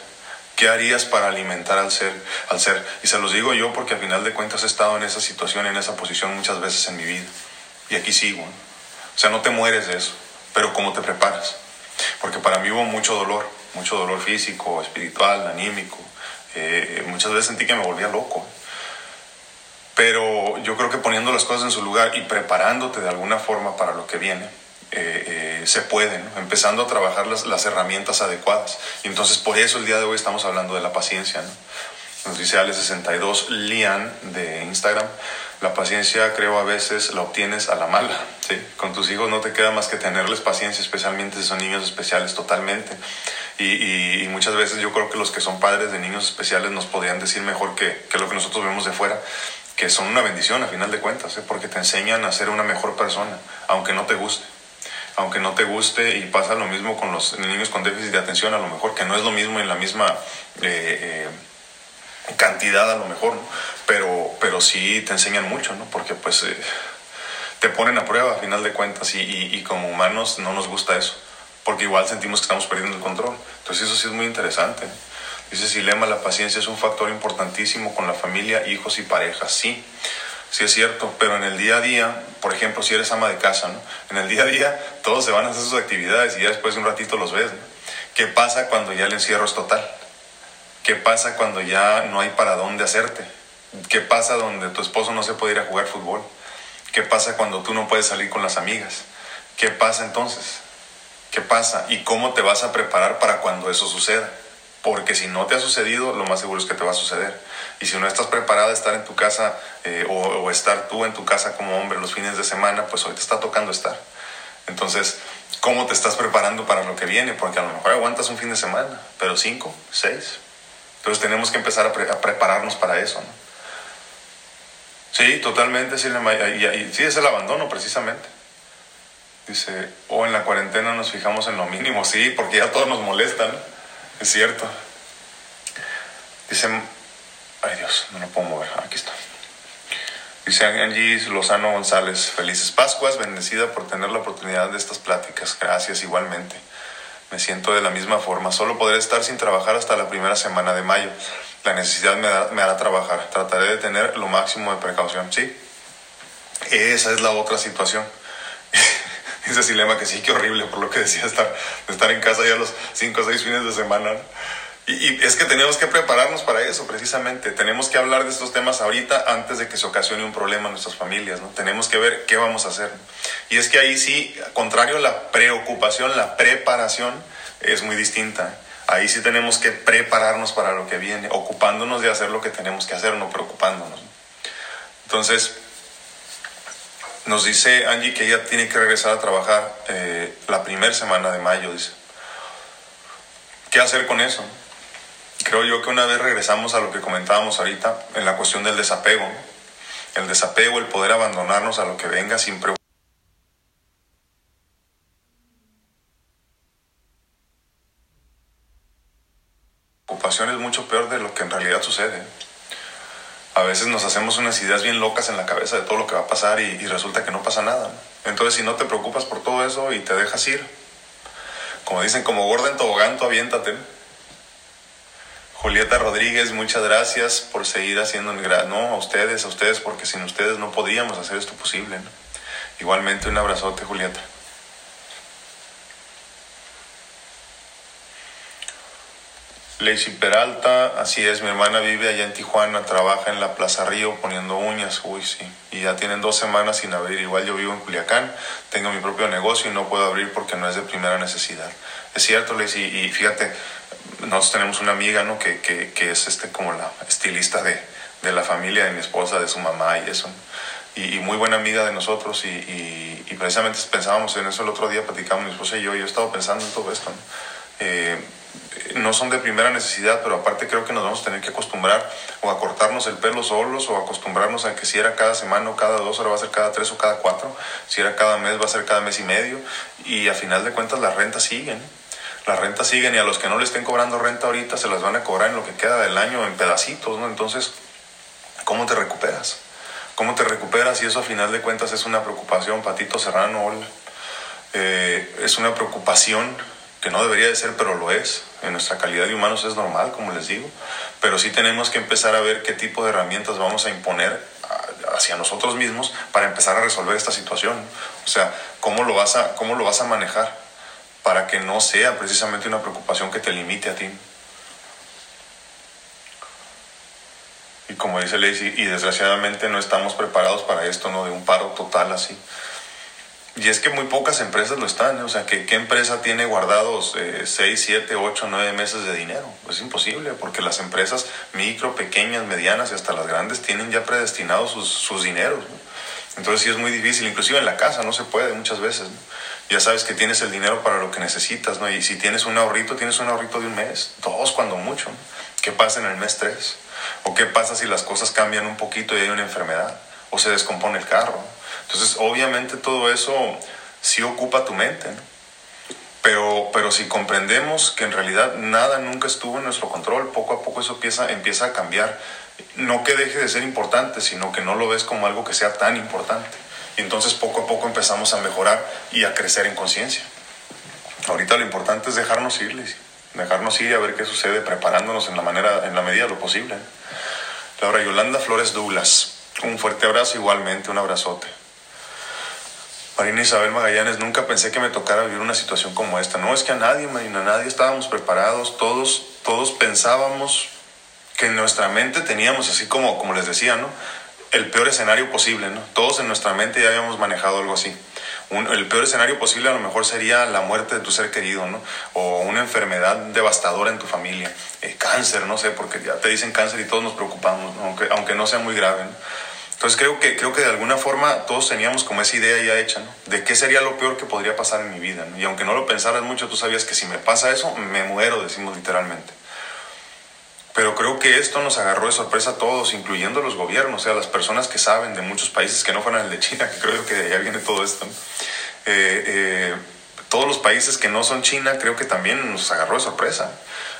¿Qué harías para alimentar al ser, al ser? Y se los digo yo porque al final de cuentas he estado en esa situación, en esa posición muchas veces en mi vida. Y aquí sigo. O sea, no te mueres de eso pero cómo te preparas. Porque para mí hubo mucho dolor, mucho dolor físico, espiritual, anímico. Muchas veces sentí que me volvía loco. Pero yo creo que poniendo las cosas en su lugar y preparándote de alguna forma para lo que viene, eh, eh, se puede, ¿no? empezando a trabajar las, las, herramientas adecuadas. Y entonces por eso el día de hoy estamos hablando de la paciencia. ¿no? Nos dice Ale62 Lian de Instagram. La paciencia creo a veces la obtienes a la mala. ¿sí? Con tus hijos no te queda más que tenerles paciencia, especialmente si son niños especiales totalmente. Y, muchas veces yo creo que los que son padres de niños especiales nos podrían decir mejor que, que lo que nosotros vemos de fuera, que son una bendición a final de cuentas, ¿eh? porque te enseñan a ser una mejor persona, aunque no te guste. Aunque no te guste y pasa lo mismo con los niños con déficit de atención, a lo mejor que no es lo mismo en la misma... Eh, eh, cantidad a lo mejor, ¿no? pero, pero sí te enseñan mucho, ¿no? Porque pues eh, te ponen a prueba a final de cuentas y, y, como humanos no nos gusta eso, porque igual sentimos que estamos perdiendo el control. Entonces eso sí es muy interesante. Dice Silema, la paciencia es un factor importantísimo con la familia, hijos y parejas. Sí, sí es cierto, pero en el día a día, por ejemplo, si eres ama de casa, ¿no? En el día a día todos se van a hacer sus actividades y ya después de un ratito los ves, ¿no? ¿Qué pasa cuando ya el encierro es total? ¿Qué pasa cuando ya no hay para dónde hacerte? ¿Qué pasa donde tu esposo no se puede ir a jugar fútbol? ¿Qué pasa cuando tú no puedes salir con las amigas? ¿Qué pasa entonces? ¿Qué pasa? ¿Y cómo te vas a preparar para cuando eso suceda? Porque si no te ha sucedido, lo más seguro es que te va a suceder. Y si no estás preparada a estar en tu casa eh, o, o, estar tú en tu casa como hombre los fines de semana, pues hoy te está tocando estar. Entonces, ¿cómo te estás preparando para lo que viene? Porque a lo mejor aguantas un fin de semana, pero cinco, seis, entonces tenemos que empezar a, a prepararnos para eso. ¿no? Sí, totalmente. Sí, sí, es el abandono precisamente. Dice, o en la cuarentena nos fijamos en lo mínimo. Sí, porque ya todos nos molestan. Es cierto. Dice Ay Dios, no lo puedo mover. Aquí está. Dice Angie Lozano González, felices Pascuas, bendecida por tener la oportunidad de estas pláticas. Gracias igualmente. Me siento de la misma forma. Solo podré estar sin trabajar hasta la primera semana de mayo. La necesidad me, hará trabajar. Trataré de tener lo máximo de precaución. Sí, esa es la otra situación. Dice Silema que sí, qué horrible por lo que decía estar, estar en casa ya los cinco o seis fines de semana. Y, es que tenemos que prepararnos para eso, precisamente. Tenemos que hablar de estos temas ahorita antes de que se ocasione un problema en nuestras familias, ¿no? Tenemos que ver qué vamos a hacer. Y es que ahí sí, contrario a la preocupación, la preparación es muy distinta. Ahí sí tenemos que prepararnos para lo que viene, ocupándonos de hacer lo que tenemos que hacer, no preocupándonos. Entonces, nos dice Angie que ella tiene que regresar a trabajar eh, la primera semana de mayo, dice. ¿Qué hacer con eso? Creo yo que una vez regresamos a lo que comentábamos ahorita en la cuestión del desapego. El desapego, el poder abandonarnos a lo que venga sin preocupación es mucho peor de lo que en realidad sucede. A veces nos hacemos unas ideas bien locas en la cabeza de todo lo que va a pasar y, resulta que no pasa nada. Entonces si no te preocupas por todo eso y te dejas ir, como dicen, como gorda en tobogán, tú aviéntate. Julieta Rodríguez, muchas gracias por seguir haciendo, no, a ustedes, a ustedes, porque sin ustedes no podíamos hacer esto posible. Igualmente un abrazote, Julieta. Lacey Peralta, así es, mi hermana vive allá en Tijuana, trabaja en la Plaza Río poniendo uñas, uy sí, y ya tienen dos semanas sin abrir, igual yo vivo en Culiacán, tengo mi propio negocio y no puedo abrir porque no es de primera necesidad. Es cierto, Lacey, y fíjate, nosotros tenemos una amiga, ¿no? Que, que, que es este, como la estilista de, de, la familia de mi esposa, de su mamá y eso. Y, muy buena amiga de nosotros y, y, precisamente pensábamos en eso el otro día, platicamos mi esposa y yo, y yo he estado pensando en todo esto. ¿no? Eh, no son de primera necesidad, pero aparte creo que nos vamos a tener que acostumbrar o a cortarnos el pelo solos o acostumbrarnos a que si era cada semana o cada dos, ahora va a ser cada tres o cada cuatro, si era cada mes va a ser cada mes y medio y a final de cuentas las rentas siguen las rentas siguen y a los que no le estén cobrando renta ahorita se las van a cobrar en lo que queda del año en pedacitos, ¿no? Entonces, ¿cómo te recuperas? ¿Cómo te recuperas? Y eso a final de cuentas es una preocupación, Patito Serrano, eh, es una preocupación que no debería de ser, pero lo es. En nuestra calidad de humanos es normal, como les digo. Pero sí tenemos que empezar a ver qué tipo de herramientas vamos a imponer hacia nosotros mismos para empezar a resolver esta situación. O sea, ¿cómo lo vas a, cómo lo vas a manejar? Para que no sea precisamente una preocupación que te limite a ti. Y como dice Lacey, y desgraciadamente no estamos preparados para esto, ¿no? De un paro total así. Y es que muy pocas empresas lo están, ¿eh? o sea, ¿qué, ¿qué, empresa tiene guardados 6, 7, 8, 9 meses de dinero? Es imposible, porque las empresas micro, pequeñas, medianas y hasta las grandes tienen ya predestinados sus, sus dineros. Entonces sí es muy difícil, inclusive en la casa no se puede muchas veces. ¿no? Ya sabes que tienes el dinero para lo que necesitas, ¿no? Y si tienes un ahorrito, tienes un ahorrito de un mes, dos cuando mucho. ¿Qué pasa en el mes tres? ¿O qué pasa si las cosas cambian un poquito y hay una enfermedad? ¿O se descompone el carro? Entonces, obviamente todo eso sí ocupa tu mente, ¿no? Pero, pero si comprendemos que en realidad nada nunca estuvo en nuestro control, poco a poco eso empieza, empieza a cambiar. No que deje de ser importante, sino que no lo ves como algo que sea tan importante. Entonces poco a poco empezamos a mejorar y a crecer en conciencia. Ahorita lo importante es dejarnos ir, dejarnos ir y a ver qué sucede, preparándonos en la, manera, en la medida de lo posible. Laura Yolanda Flores Douglas, un fuerte abrazo igualmente, un abrazote. Marina Isabel Magallanes, nunca pensé que me tocara vivir una situación como esta. No es que a nadie, Marina, a nadie estábamos preparados, todos, todos pensábamos que en nuestra mente teníamos, así como, como les decía, ¿no? El peor escenario posible, ¿no? Todos en nuestra mente ya habíamos manejado algo así. el peor escenario posible a lo mejor sería la muerte de tu ser querido, ¿no? O una enfermedad devastadora en tu familia. Eh, cáncer, no sé, porque ya te dicen cáncer y todos nos preocupamos, aunque, aunque no sea muy grave, ¿no? Entonces creo que, creo que de alguna forma todos teníamos como esa idea ya hecha, ¿no? De qué sería lo peor que podría pasar en mi vida, ¿no? Y aunque no lo pensaras mucho, tú sabías que si me pasa eso, me muero, decimos literalmente. Pero creo que esto nos agarró de sorpresa a todos, incluyendo los gobiernos, o sea, las personas que saben de muchos países que no fueran el de China, que creo que de allá viene todo esto. Eh, eh, todos los países que no son China creo que también nos agarró de sorpresa.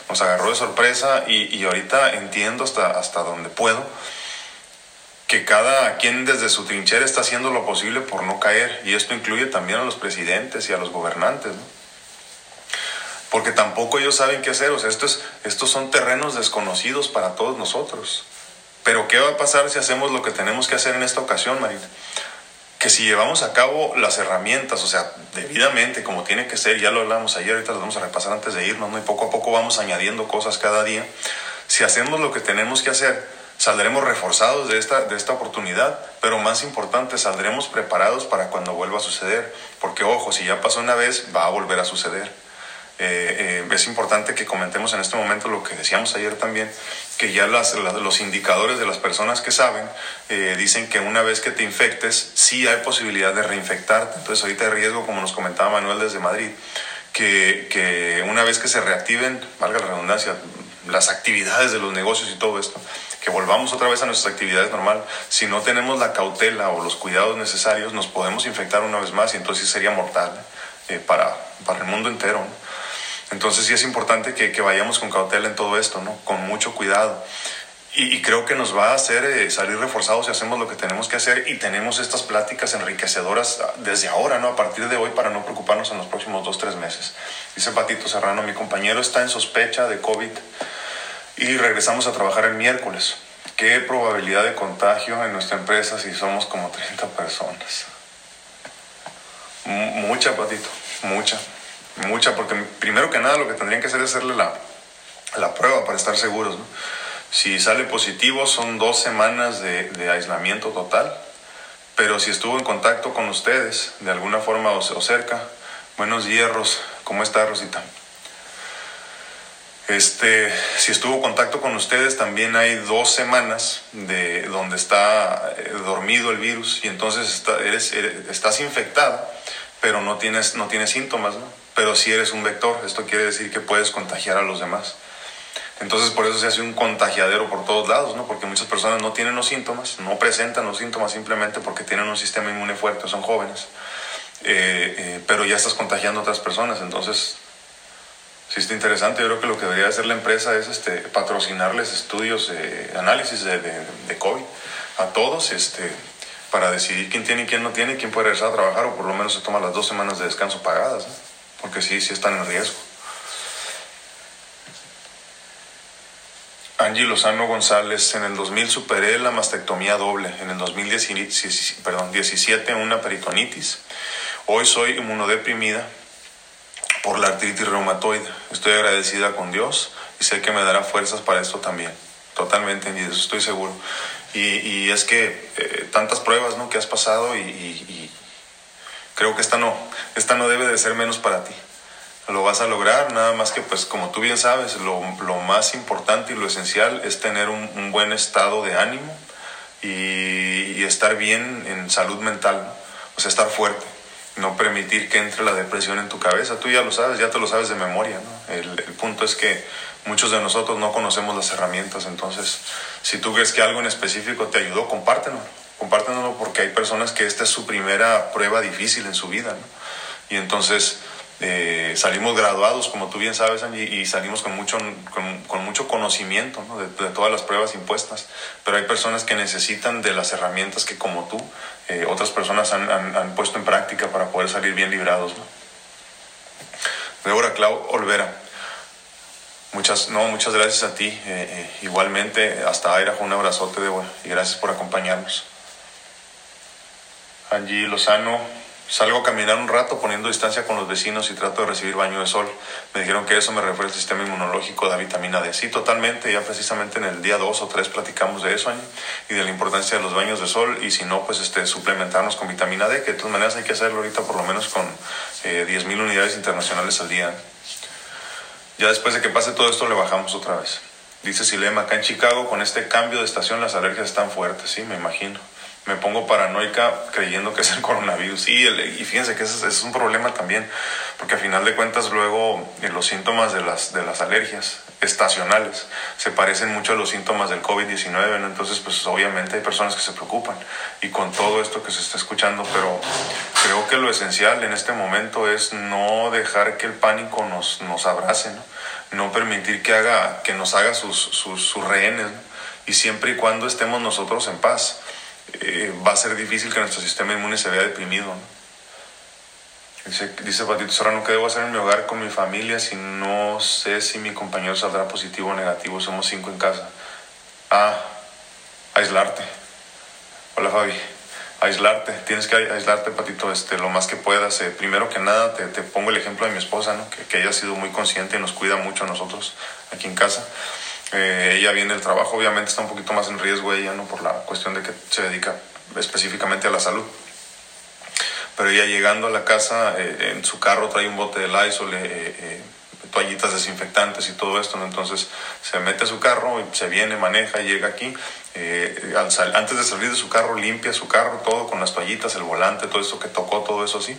Nos agarró de sorpresa y, y ahorita entiendo hasta, hasta donde puedo que cada quien desde su trinchera está haciendo lo posible por no caer. Y esto incluye también a los presidentes y a los gobernantes. Porque tampoco ellos saben qué hacer. O sea, estos, estos son terrenos desconocidos para todos nosotros. Pero ¿qué va a pasar si hacemos lo que tenemos que hacer en esta ocasión, Marina? Que si llevamos a cabo las herramientas, o sea, debidamente, como tiene que ser, ya lo hablamos ayer, ahorita lo vamos a repasar antes de irnos, ¿no? y poco a poco vamos añadiendo cosas cada día. Si hacemos lo que tenemos que hacer, saldremos reforzados de esta, de esta oportunidad, pero más importante, saldremos preparados para cuando vuelva a suceder, porque ojo, si ya pasó una vez, va a volver a suceder. Eh, eh, es importante que comentemos en este momento lo que decíamos ayer también, que ya las, los indicadores de las personas que saben eh, dicen que una vez que te infectes, sí hay posibilidad de reinfectarte. Entonces ahorita hay riesgo, como nos comentaba Manuel desde Madrid, que, que una vez que se reactiven, valga la redundancia, las actividades de los negocios y todo esto, que volvamos otra vez a nuestras actividades normal. Si no tenemos la cautela o los cuidados necesarios, nos podemos infectar una vez más y entonces sería mortal eh, para, para el mundo entero. Entonces sí es importante que, que, vayamos con cautela en todo esto, ¿no? con mucho cuidado. Y, y creo que nos va a hacer eh, salir reforzados si hacemos lo que tenemos que hacer y tenemos estas pláticas enriquecedoras desde ahora, ¿no? a partir de hoy, para no preocuparnos en los próximos dos, tres meses. Dice Patito Serrano, mi compañero está en sospecha de COVID y regresamos a trabajar el miércoles. ¿Qué probabilidad de contagio en nuestra empresa si somos como 30 personas? mucha, Patito, mucha, mucha, porque primero que nada lo que tendrían que hacer es hacerle la, la prueba para estar seguros. Si sale positivo son dos semanas de, de, aislamiento total, pero si estuvo en contacto con ustedes de alguna forma o, o cerca, buenos hierros, ¿cómo está Rosita? Este, si estuvo en contacto con ustedes, también hay dos semanas de donde está eh, dormido el virus y entonces eres, estás infectada, pero no tienes, no tienes síntomas, ¿no? Pero si eres un vector, esto quiere decir que puedes contagiar a los demás. Entonces por eso se hace un contagiadero por todos lados, ¿no? Porque muchas personas no tienen los síntomas, no presentan los síntomas simplemente porque tienen un sistema inmune fuerte, son jóvenes. Eh, eh, pero ya estás contagiando a otras personas, entonces sí está interesante. Yo creo que lo que debería hacer la empresa es este, patrocinarles estudios, eh, análisis de, de, de, COVID a todos este, para decidir quién tiene y quién no tiene, quién puede regresar a trabajar o por lo menos se toma las dos semanas de descanso pagadas, porque sí, sí están en riesgo. Angie Lozano González, en el 2000 superé la mastectomía doble, en el 2017 perdón, 17 una peritonitis. Hoy soy inmunodeprimida, por la artritis reumatoide. Estoy agradecida con Dios y sé que me dará fuerzas para esto también. Totalmente, y de eso estoy seguro. Y, y es que eh, tantas pruebas ¿no? que has pasado y, creo que esta no, esta no debe de ser menos para ti. Lo vas a lograr, nada más que pues como tú bien sabes, lo, lo más importante y lo esencial es tener un, buen estado de ánimo y, estar bien en salud mental, o sea, estar fuerte no permitir que entre la depresión en tu cabeza. Tú ya lo sabes, ya te lo sabes de memoria. ¿no? El, el, punto es que muchos de nosotros no conocemos las herramientas, entonces si tú crees que algo en específico te ayudó, compártelo. Compártelo porque hay personas que esta es su primera prueba difícil en su vida. ¿no? Y entonces eh, salimos graduados, como tú bien sabes, Angie, y salimos con mucho, con, con mucho conocimiento ¿no? de, de, todas las pruebas impuestas. Pero hay personas que necesitan de las herramientas que como tú, eh, otras personas han, han, han, puesto en práctica para poder salir bien librados. ¿no? Débora Clau Olvera. Muchas, no, muchas gracias a ti. Eh, eh, igualmente, hasta Idaho, un abrazote, Débora, y gracias por acompañarnos. Angie Lozano, Salgo a caminar un rato poniendo distancia con los vecinos y trato de recibir baño de sol. Me dijeron que eso me refiere al sistema inmunológico de vitamina D. Sí, totalmente. Ya precisamente en el día 2 o 3 platicamos de eso, y de la importancia de los baños de sol. Y si no, pues este, suplementarnos con vitamina D, que de todas maneras hay que hacerlo ahorita por lo menos con eh, 10.000 unidades internacionales al día. Ya después de que pase todo esto, le bajamos otra vez. Dice Silema, acá en Chicago, con este cambio de estación, las alergias están fuertes. Sí, me imagino. Me pongo paranoica creyendo que es el coronavirus. Sí, y fíjense que ese, es un problema también, porque a final de cuentas luego eh, los síntomas de las, de las alergias estacionales se parecen mucho a los síntomas del COVID-19, entonces pues obviamente hay personas que se preocupan y con todo esto que se está escuchando, pero creo que lo esencial en este momento es no dejar que el pánico nos, nos abrace, ¿no? permitir que, haga, que nos haga sus, sus, rehenes y siempre y cuando estemos nosotros en paz. Eh, va a ser difícil que nuestro sistema inmune se vea deprimido. Dice, dice Patito Serrano, ¿qué debo hacer en mi hogar con mi familia si no sé si mi compañero saldrá positivo o negativo? Somos cinco en casa. Ah, aislarte. Hola Fabi. Aislarte, tienes que aislarte, Patito, este, lo más que puedas. Eh, primero que nada, te, te, pongo el ejemplo de mi esposa, ¿no? que, que ella ha sido muy consciente y nos cuida mucho a nosotros aquí en casa. Eh, ella viene del trabajo, obviamente está un poquito más en riesgo ella, ¿no? Por la cuestión de que se dedica específicamente a la salud. Pero ella llegando a la casa, eh, en su carro trae un bote de Lysol, eh, toallitas desinfectantes y todo esto, ¿no? Entonces se mete a su carro, se viene, maneja, llega aquí, eh, antes de salir de su carro limpia su carro, todo con las toallitas, el volante, todo eso que tocó, todo eso así,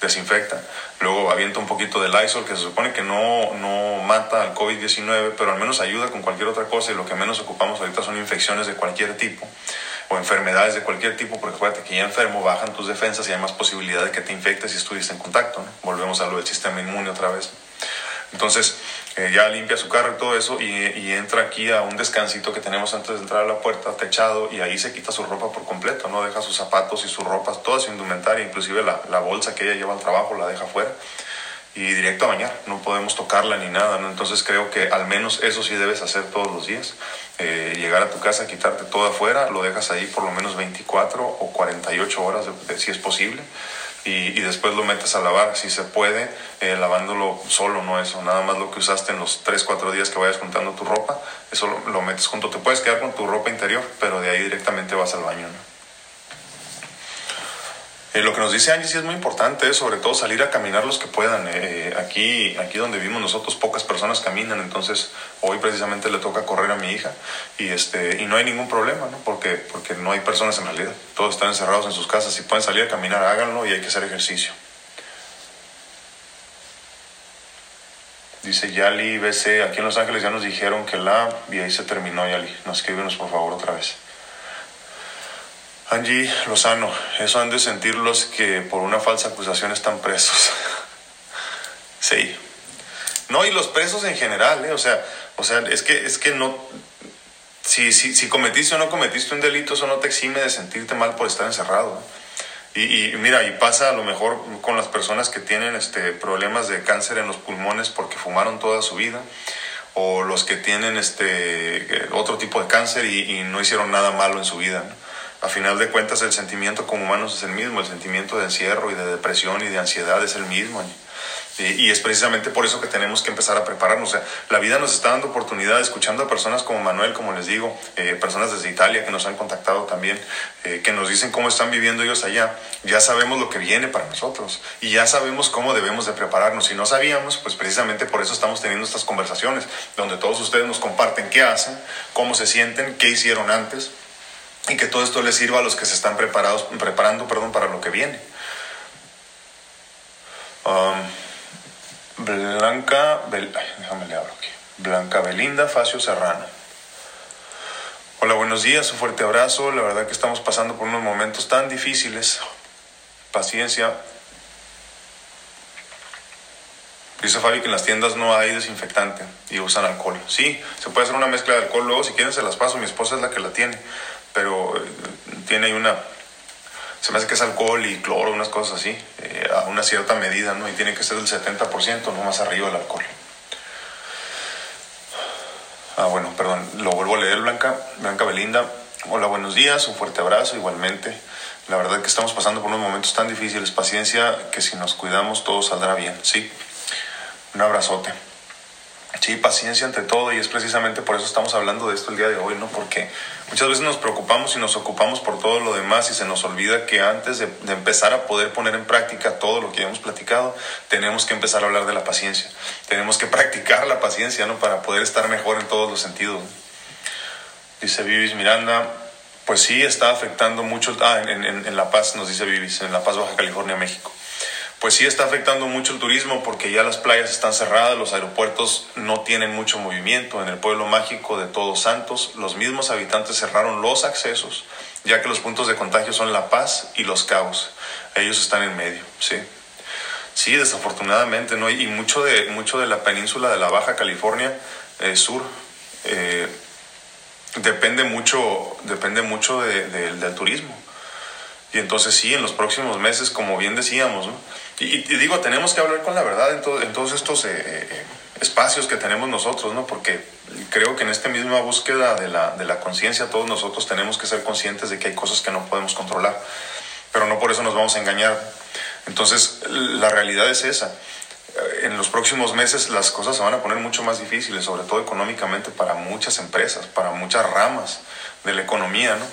desinfecta. Luego avienta un poquito de Lysol, que se supone que no, no mata al COVID-19, pero al menos ayuda con cualquier otra cosa y lo que menos ocupamos ahorita son infecciones de cualquier tipo o enfermedades de cualquier tipo, porque acuérdate que ya enfermo bajan tus defensas y hay más posibilidad de que te infectes si estuviste en contacto. Volvemos a lo del sistema inmune otra vez. Entonces eh, ya limpia su carro y todo eso y, entra aquí a un descansito que tenemos antes de entrar a la puerta, techado, y ahí se quita su ropa por completo, no deja sus zapatos y sus ropas, toda su indumentaria, inclusive la, la bolsa que ella lleva al trabajo la deja fuera y directo a bañar, no podemos tocarla ni nada, ¿no? entonces creo que al menos eso sí debes hacer todos los días, eh, llegar a tu casa, quitarte todo afuera, lo dejas ahí por lo menos 24 o 48 horas si es posible, y, después lo metes a lavar, si se puede, eh, lavándolo solo, no eso, nada más lo que usaste en los 3, 4 días que vayas juntando tu ropa, eso lo, metes junto, te puedes quedar con tu ropa interior, pero de ahí directamente vas al baño. ¿no? Eh, lo que nos dice Angie sí es muy importante, sobre todo salir a caminar los que puedan. Eh, aquí, aquí donde vivimos nosotros, pocas personas caminan, entonces hoy precisamente le toca correr a mi hija y, este, y no hay ningún problema, ¿no? Porque, porque no hay personas en realidad, todos están encerrados en sus casas. Si pueden salir a caminar, háganlo y hay que hacer ejercicio. Dice Yali BC, aquí en Los Ángeles ya nos dijeron que la y ahí se terminó Yali. Nos escríbenos por favor otra vez. Angie Lozano, eso han de sentir los que por una falsa acusación están presos. sí. No, y los presos en general, ¿eh? O sea, o sea, es que, es que no. Si, si, si cometiste o no cometiste un delito, eso no te exime de sentirte mal por estar encerrado. Y, mira, y pasa a lo mejor con las personas que tienen este, problemas de cáncer en los pulmones porque fumaron toda su vida, o los que tienen este, otro tipo de cáncer y, y no hicieron nada malo en su vida. ¿no? A final de cuentas el sentimiento como humanos es el mismo, el sentimiento de encierro y de depresión y de ansiedad es el mismo. Y, es precisamente por eso que tenemos que empezar a prepararnos. O sea, la vida nos está dando oportunidad, escuchando a personas como Manuel, como les digo, eh, personas desde Italia que nos han contactado también, eh, que nos dicen cómo están viviendo ellos allá. Ya sabemos lo que viene para nosotros y ya sabemos cómo debemos de prepararnos. Si no sabíamos, pues precisamente por eso estamos teniendo estas conversaciones, donde todos ustedes nos comparten qué hacen, cómo se sienten, qué hicieron antes y que todo esto les sirva a los que se están preparados, preparando perdón, para lo que viene. Um, Blanca, déjame le aquí. Blanca Belinda Facio Serrano. Hola, buenos días, un fuerte abrazo. La verdad que estamos pasando por unos momentos tan difíciles. Paciencia. Dice Fabi que en las tiendas no hay desinfectante y usan alcohol. Sí, se puede hacer una mezcla de alcohol. Luego, si quieren, se las paso. Mi esposa es la que la tiene pero eh, tiene una, se me hace que es alcohol y cloro, unas cosas así, eh, a una cierta medida, ¿no? Y tiene que ser del 70%, no más arriba el alcohol. Ah, bueno, perdón, lo vuelvo a leer, Blanca, Blanca Belinda. Hola, buenos días, un fuerte abrazo, igualmente. La verdad que estamos pasando por unos momentos tan difíciles. Paciencia, que si nos cuidamos todo saldrá bien, ¿sí? Un abrazote. Sí, paciencia ante todo y es precisamente por eso estamos hablando de esto el día de hoy, ¿no? Porque muchas veces nos preocupamos y nos ocupamos por todo lo demás y se nos olvida que antes de, empezar a poder poner en práctica todo lo que hemos platicado, tenemos que empezar a hablar de la paciencia. Tenemos que practicar la paciencia, ¿no? Para poder estar mejor en todos los sentidos. Dice Vivis Miranda, pues sí está afectando mucho, ah, en, La Paz nos dice Vivis, en La Paz, Baja California, México pues sí está afectando mucho el turismo porque ya las playas están cerradas, los aeropuertos no tienen mucho movimiento. En el pueblo mágico de Todos Santos, los mismos habitantes cerraron los accesos, ya que los puntos de contagio son La Paz y Los Cabos. Ellos están en medio, sí. Sí, desafortunadamente, ¿no? Y mucho de, mucho de la península de la Baja California eh, Sur eh, depende mucho, depende mucho de, de, del turismo. Y entonces sí, en los próximos meses, como bien decíamos, ¿no? Y, y, digo, tenemos que hablar con la verdad en, en todos estos eh, eh, espacios que tenemos nosotros, ¿no? Porque creo que en esta misma búsqueda de la, de la conciencia todos nosotros tenemos que ser conscientes de que hay cosas que no podemos controlar, pero no por eso nos vamos a engañar. Entonces, la realidad es esa. En los próximos meses las cosas se van a poner mucho más difíciles, sobre todo económicamente para muchas empresas, para muchas ramas de la economía, ¿no?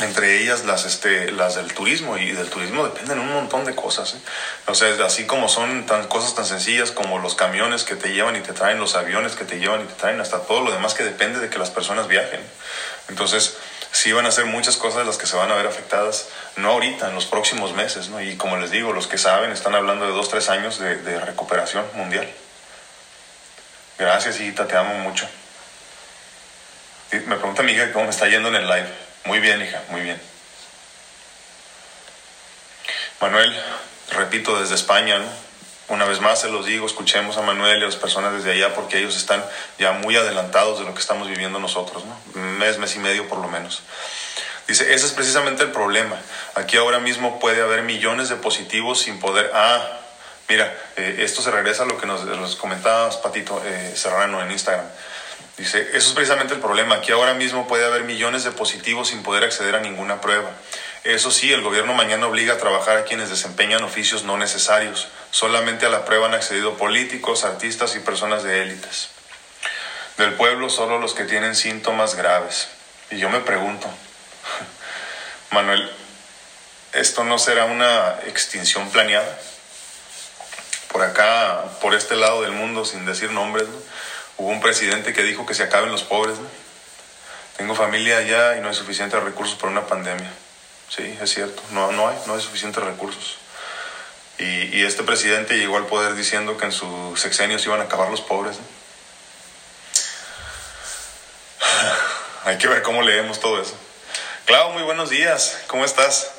Entre ellas las, este, las del turismo y del turismo dependen un montón de cosas. ¿eh? O sea, así como son tan, cosas tan sencillas como los camiones que te llevan y te traen, los aviones que te llevan y te traen, hasta todo lo demás que depende de que las personas viajen. Entonces, sí van a ser muchas cosas las que se van a ver afectadas, no ahorita, en los próximos meses. ¿no? Y como les digo, los que saben están hablando de dos, tres años de, recuperación mundial. Gracias, hijita, te amo mucho. Me pregunta mi cómo me está yendo en el live. Muy bien, hija, muy bien. Manuel, repito, desde España, ¿no? Una vez más se los digo, escuchemos a Manuel y a las personas desde allá porque ellos están ya muy adelantados de lo que estamos viviendo nosotros, ¿no? Mes, mes y medio por lo menos. Dice, ese es precisamente el problema. Aquí ahora mismo puede haber millones de positivos sin poder... Ah, mira, eh, esto se regresa a lo que nos, nos comentabas, Patito eh, Serrano, en Instagram. Dice, eso es precisamente el problema. Aquí ahora mismo puede haber millones de positivos sin poder acceder a ninguna prueba. Eso sí, el gobierno mañana obliga a trabajar a quienes desempeñan oficios no necesarios. Solamente a la prueba han accedido políticos, artistas y personas de élites. Del pueblo solo los que tienen síntomas graves. Y yo me pregunto, Manuel, ¿esto no será una extinción planeada? Por acá, por este lado del mundo, sin decir nombres, ¿no? Hubo un presidente que dijo que se acaben los pobres. ¿no? Tengo familia allá y no hay suficientes recursos para una pandemia. Sí, es cierto, no, no hay, no hay suficientes recursos. Y, este presidente llegó al poder diciendo que en su sexenio se iban a acabar los pobres. ¿no? hay que ver cómo leemos todo eso. Clau, muy buenos días, ¿cómo estás?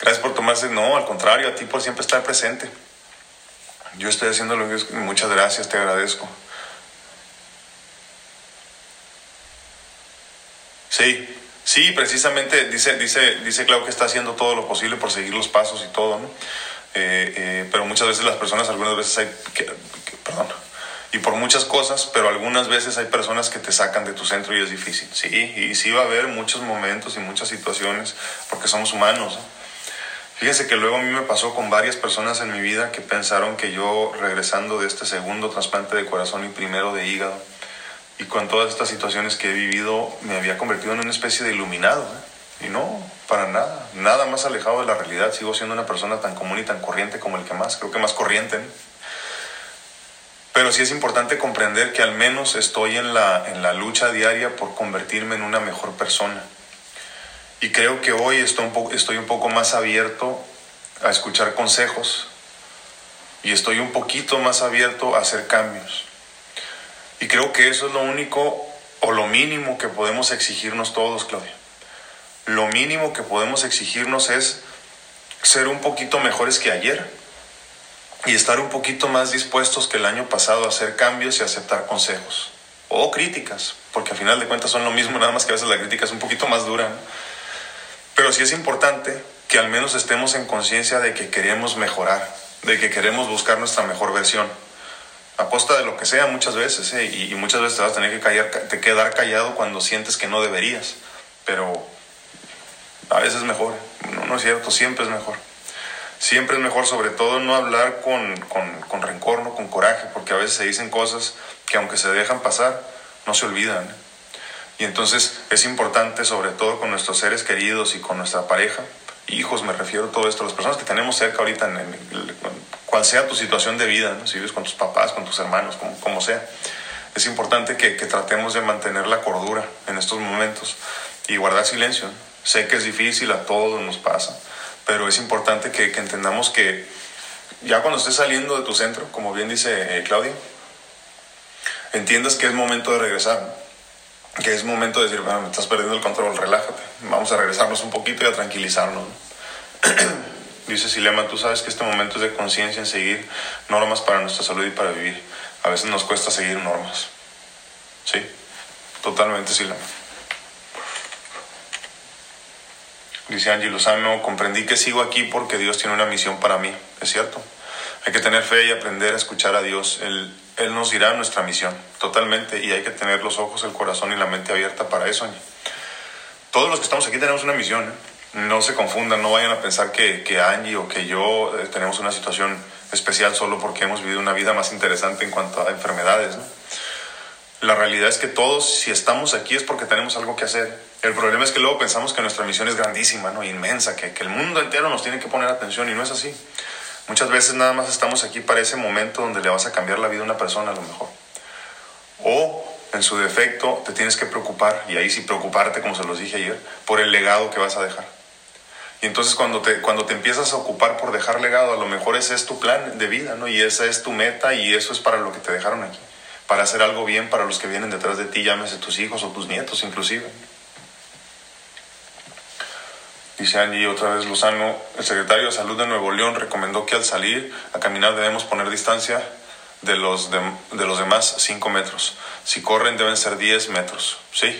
Gracias por tomarse, no, al contrario, a ti por siempre estar presente. Yo estoy haciendo lo que muchas gracias, te agradezco. Sí, sí, precisamente dice, dice, dice Clau que está haciendo todo lo posible por seguir los pasos y todo, ¿no? Eh, eh, pero muchas veces las personas, algunas veces hay, perdón, y por muchas cosas, pero algunas veces hay personas que te sacan de tu centro y es difícil, sí, y sí va a haber muchos momentos y muchas situaciones, porque somos humanos, ¿no? Fíjense que luego a mí me pasó con varias personas en mi vida que pensaron que yo regresando de este segundo trasplante de corazón y primero de hígado, y con todas estas situaciones que he vivido me había convertido en una especie de iluminado. ¿eh? Y no, para nada, nada más alejado de la realidad. Sigo siendo una persona tan común y tan corriente como el que más, creo que más corriente. Pero sí es importante comprender que al menos estoy en la, en la lucha diaria por convertirme en una mejor persona. Y creo que hoy estoy un poco más abierto a escuchar consejos y estoy un poquito más abierto a hacer cambios. Y creo que eso es lo único o lo mínimo que podemos exigirnos todos, Claudia. Lo mínimo que podemos exigirnos es ser un poquito mejores que ayer y estar un poquito más dispuestos que el año pasado a hacer cambios y aceptar consejos o críticas, porque al final de cuentas son lo mismo, nada más que a veces la crítica es un poquito más dura. Pero sí es importante que al menos estemos en conciencia de que queremos mejorar, de que queremos buscar nuestra mejor versión a costa de lo que sea muchas veces, ¿eh? y, muchas veces te vas a tener que callar, te quedar callado cuando sientes que no deberías, pero a veces es mejor, no, es cierto, siempre es mejor. Siempre es mejor, sobre todo, no hablar con, con, rencor, no con coraje, porque a veces se dicen cosas que aunque se dejan pasar, no se olvidan. Y entonces es importante, sobre todo con nuestros seres queridos y con nuestra pareja, hijos, me refiero a todo esto, las personas que tenemos cerca ahorita, en, en, cual sea tu situación de vida, ¿no? si vives con tus papás, con tus hermanos, como, como sea, es importante que, que, tratemos de mantener la cordura en estos momentos y guardar silencio. Sé que es difícil, a todos nos pasa, pero es importante que, que entendamos que ya cuando estés saliendo de tu centro, como bien dice eh, Claudia, entiendas que es momento de regresar, que es momento de decir, bueno, me estás perdiendo el control, relájate, vamos a regresarnos un poquito y a tranquilizarnos. Dice Silema, tú sabes que este momento es de conciencia en seguir normas para nuestra salud y para vivir. A veces nos cuesta seguir normas. Sí, totalmente Silema. Dice Angie Lozano, comprendí que sigo aquí porque Dios tiene una misión para mí. Es cierto. Hay que tener fe y aprender a escuchar a Dios. Él, él nos dirá nuestra misión, totalmente. Y hay que tener los ojos, el corazón y la mente abierta para eso. Todos los que estamos aquí tenemos una misión. ¿eh? No se confundan, no vayan a pensar que, que Angie o que yo eh, tenemos una situación especial solo porque hemos vivido una vida más interesante en cuanto a enfermedades. La realidad es que todos, si estamos aquí, es porque tenemos algo que hacer. El problema es que luego pensamos que nuestra misión es grandísima, ¿no? inmensa, que, que el mundo entero nos tiene que poner atención y no es así. Muchas veces nada más estamos aquí para ese momento donde le vas a cambiar la vida a una persona a lo mejor. O en su defecto te tienes que preocupar, y ahí sí preocuparte, como se los dije ayer, por el legado que vas a dejar. Y entonces cuando te, cuando te empiezas a ocupar por dejar legado, a lo mejor ese es tu plan de vida, ¿no? Y esa es tu meta y eso es para lo que te dejaron aquí. Para hacer algo bien para los que vienen detrás de ti, llámese tus hijos o tus nietos inclusive. Dice Angie otra vez Lozano, el secretario de Salud de Nuevo León recomendó que al salir a caminar debemos poner distancia de los, de, los demás 5 metros. Si corren deben ser 10 metros. Sí,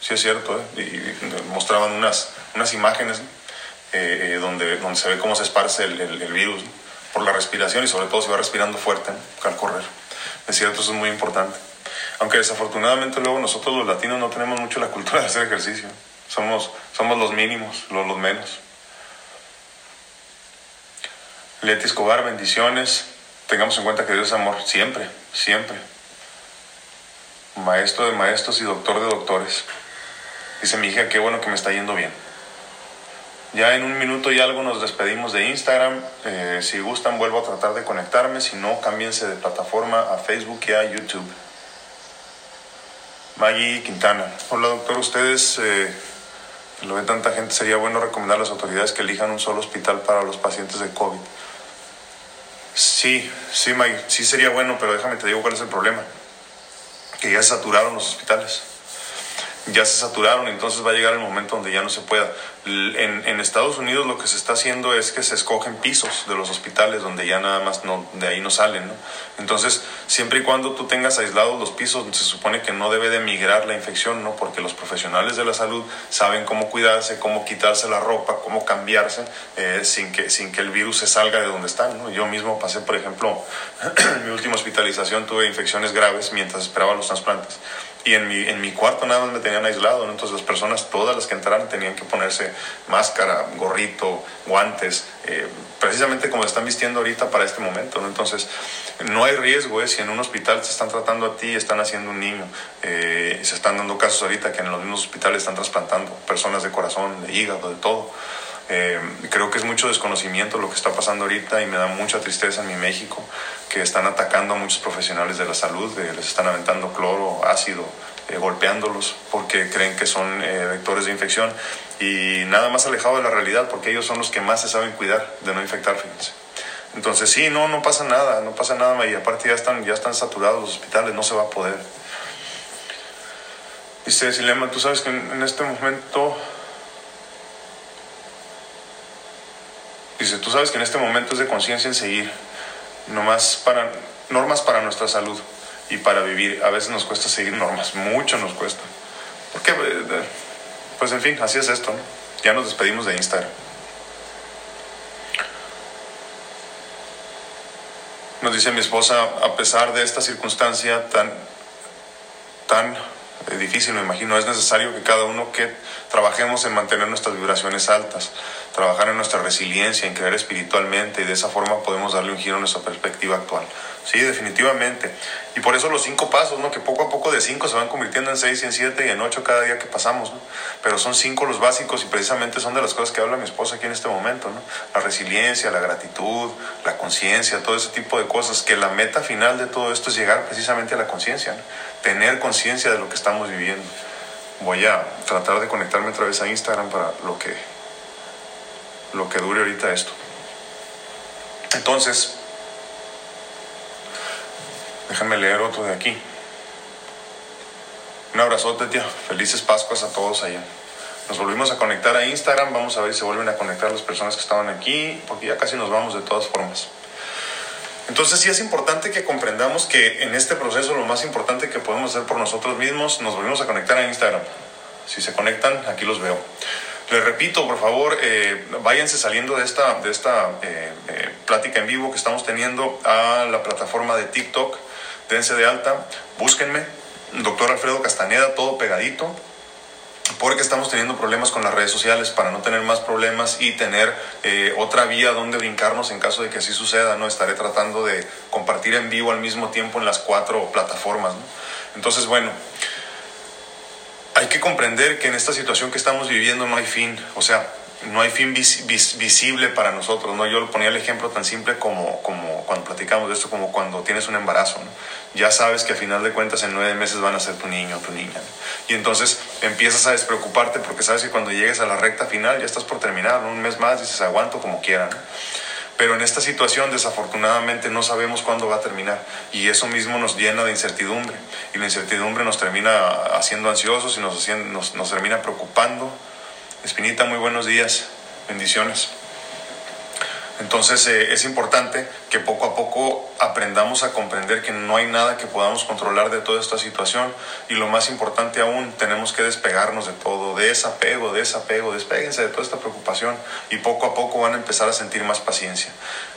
sí es cierto. ¿eh? Y, mostraban unas, unas imágenes. Eh, eh, donde, donde se ve cómo se esparce el, el, virus por la respiración y sobre todo si va respirando fuerte al correr. Es cierto, eso es muy importante. Aunque desafortunadamente luego nosotros los latinos no tenemos mucho la cultura de hacer ejercicio. Somos, somos los mínimos, los, los menos. Leti Escobar, bendiciones. Tengamos en cuenta que Dios es amor, siempre, siempre. Maestro de maestros y doctor de doctores. Dice mi hija, qué bueno que me está yendo bien. Ya en un minuto y algo nos despedimos de Instagram. Eh, si gustan, vuelvo a tratar de conectarme. Si no, cámbiense de plataforma a Facebook y a YouTube. Maggie Quintana. Hola, doctor. Ustedes, eh, lo ve tanta gente, sería bueno recomendar a las autoridades que elijan un solo hospital para los pacientes de COVID. Sí, sí, Maggie. Sí sería bueno, pero déjame te digo cuál es el problema. Que ya se saturaron los hospitales ya se saturaron, entonces va a llegar el momento donde ya no se pueda. En, en, Estados Unidos lo que se está haciendo es que se escogen pisos de los hospitales donde ya nada más no, de ahí no salen. ¿no? Entonces, siempre y cuando tú tengas aislados los pisos, se supone que no debe de migrar la infección, ¿no? porque los profesionales de la salud saben cómo cuidarse, cómo quitarse la ropa, cómo cambiarse eh, sin, que, sin que el virus se salga de donde están. ¿no? Yo mismo pasé, por ejemplo, en mi última hospitalización tuve infecciones graves mientras esperaba los trasplantes y en mi, en mi cuarto nada más me tenían aislado, entonces las personas, todas las que entraran, tenían que ponerse máscara, gorrito, guantes, eh, precisamente como están vistiendo ahorita para este momento. ¿no? Entonces, no hay riesgo ¿eh? si en un hospital se están tratando a ti están haciendo un niño. Eh, se están dando casos ahorita que en los mismos hospitales están trasplantando personas de corazón, de hígado, de todo. Eh, creo que es mucho desconocimiento lo que está pasando ahorita y me da mucha tristeza en mi México que están atacando a muchos profesionales de la salud, les están aventando cloro, ácido, eh, golpeándolos porque creen que son eh, vectores de infección y nada más alejado de la realidad porque ellos son los que más se saben cuidar de no infectar, fíjense. Entonces sí, no, no pasa nada, no pasa nada y aparte ya están, ya están saturados los hospitales, no se va a poder. Dice Silema, tú sabes que en este momento tú sabes que en este momento es de conciencia en seguir, nomás para, normas para nuestra salud y para vivir. A veces nos cuesta seguir normas, mucho nos cuesta. Porque, eh, pues en fin, así es esto. Ya nos despedimos de Instagram. Nos dice mi esposa, a pesar de esta circunstancia tan, tan eh, difícil, me imagino, es necesario que cada uno que trabajemos en mantener nuestras vibraciones altas trabajar en nuestra resiliencia, en creer espiritualmente y de esa forma podemos darle un giro a nuestra perspectiva actual. Sí, definitivamente. Y por eso los cinco pasos, ¿no? Que poco a poco de cinco se van convirtiendo en seis en siete y en ocho cada día que pasamos. Pero son cinco los básicos y precisamente son de las cosas que habla mi esposa aquí en este momento, ¿no? La resiliencia, la gratitud, la conciencia, todo ese tipo de cosas, que la meta final de todo esto es llegar precisamente a la conciencia. Tener conciencia de lo que estamos viviendo. voy a tratar de conectarme otra vez a Instagram para lo que, lo que dure ahorita esto. Entonces, déjenme leer otro de aquí. Un abrazote, tía. Felices Pascuas a todos allá. Nos volvimos a conectar a Instagram. Vamos a ver si se vuelven a conectar las personas que estaban aquí, porque ya casi nos vamos de todas formas. Entonces sí es importante que comprendamos que en este proceso lo más importante que podemos hacer por nosotros mismos, nos volvimos a conectar a Instagram. Si se conectan, aquí los veo. Les repito, por favor, eh, váyanse saliendo de esta, de esta eh, eh, plática en vivo que estamos teniendo a la plataforma de TikTok. Dense de alta, búsquenme, doctor Alfredo Castaneda, todo pegadito porque estamos teniendo problemas con las redes sociales para no tener más problemas y tener eh, otra vía donde brincarnos en caso de que así suceda, ¿no? Estaré tratando de compartir en vivo al mismo tiempo en las cuatro plataformas, Entonces, bueno, hay que comprender que en esta situación que estamos viviendo no hay fin, o sea, no hay fin visible para nosotros, ¿no? Yo lo ponía el ejemplo tan simple como, como cuando platicamos de esto, como cuando tienes un embarazo, Ya sabes que a final de cuentas en nueve meses van a ser tu niño o tu niña, Y entonces empiezas a despreocuparte porque sabes que cuando llegues a la recta final ya estás por terminar, Un mes más dices aguanto como quieran, Pero en esta situación desafortunadamente no sabemos cuándo va a terminar. Y eso mismo nos llena de incertidumbre. Y la incertidumbre nos termina haciendo ansiosos y nos, nos, nos termina preocupando Espinita, muy buenos días, bendiciones. Entonces eh, es importante que poco a poco aprendamos a comprender que no hay nada que podamos controlar de toda esta situación y lo más importante aún, tenemos que despegarnos de todo, de ese apego, de ese apego, despéguense de toda esta preocupación y poco a poco van a empezar a sentir más paciencia.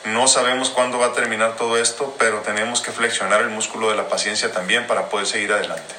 No sabemos cuándo va a terminar todo esto, pero tenemos que flexionar el músculo de la paciencia también para poder seguir adelante.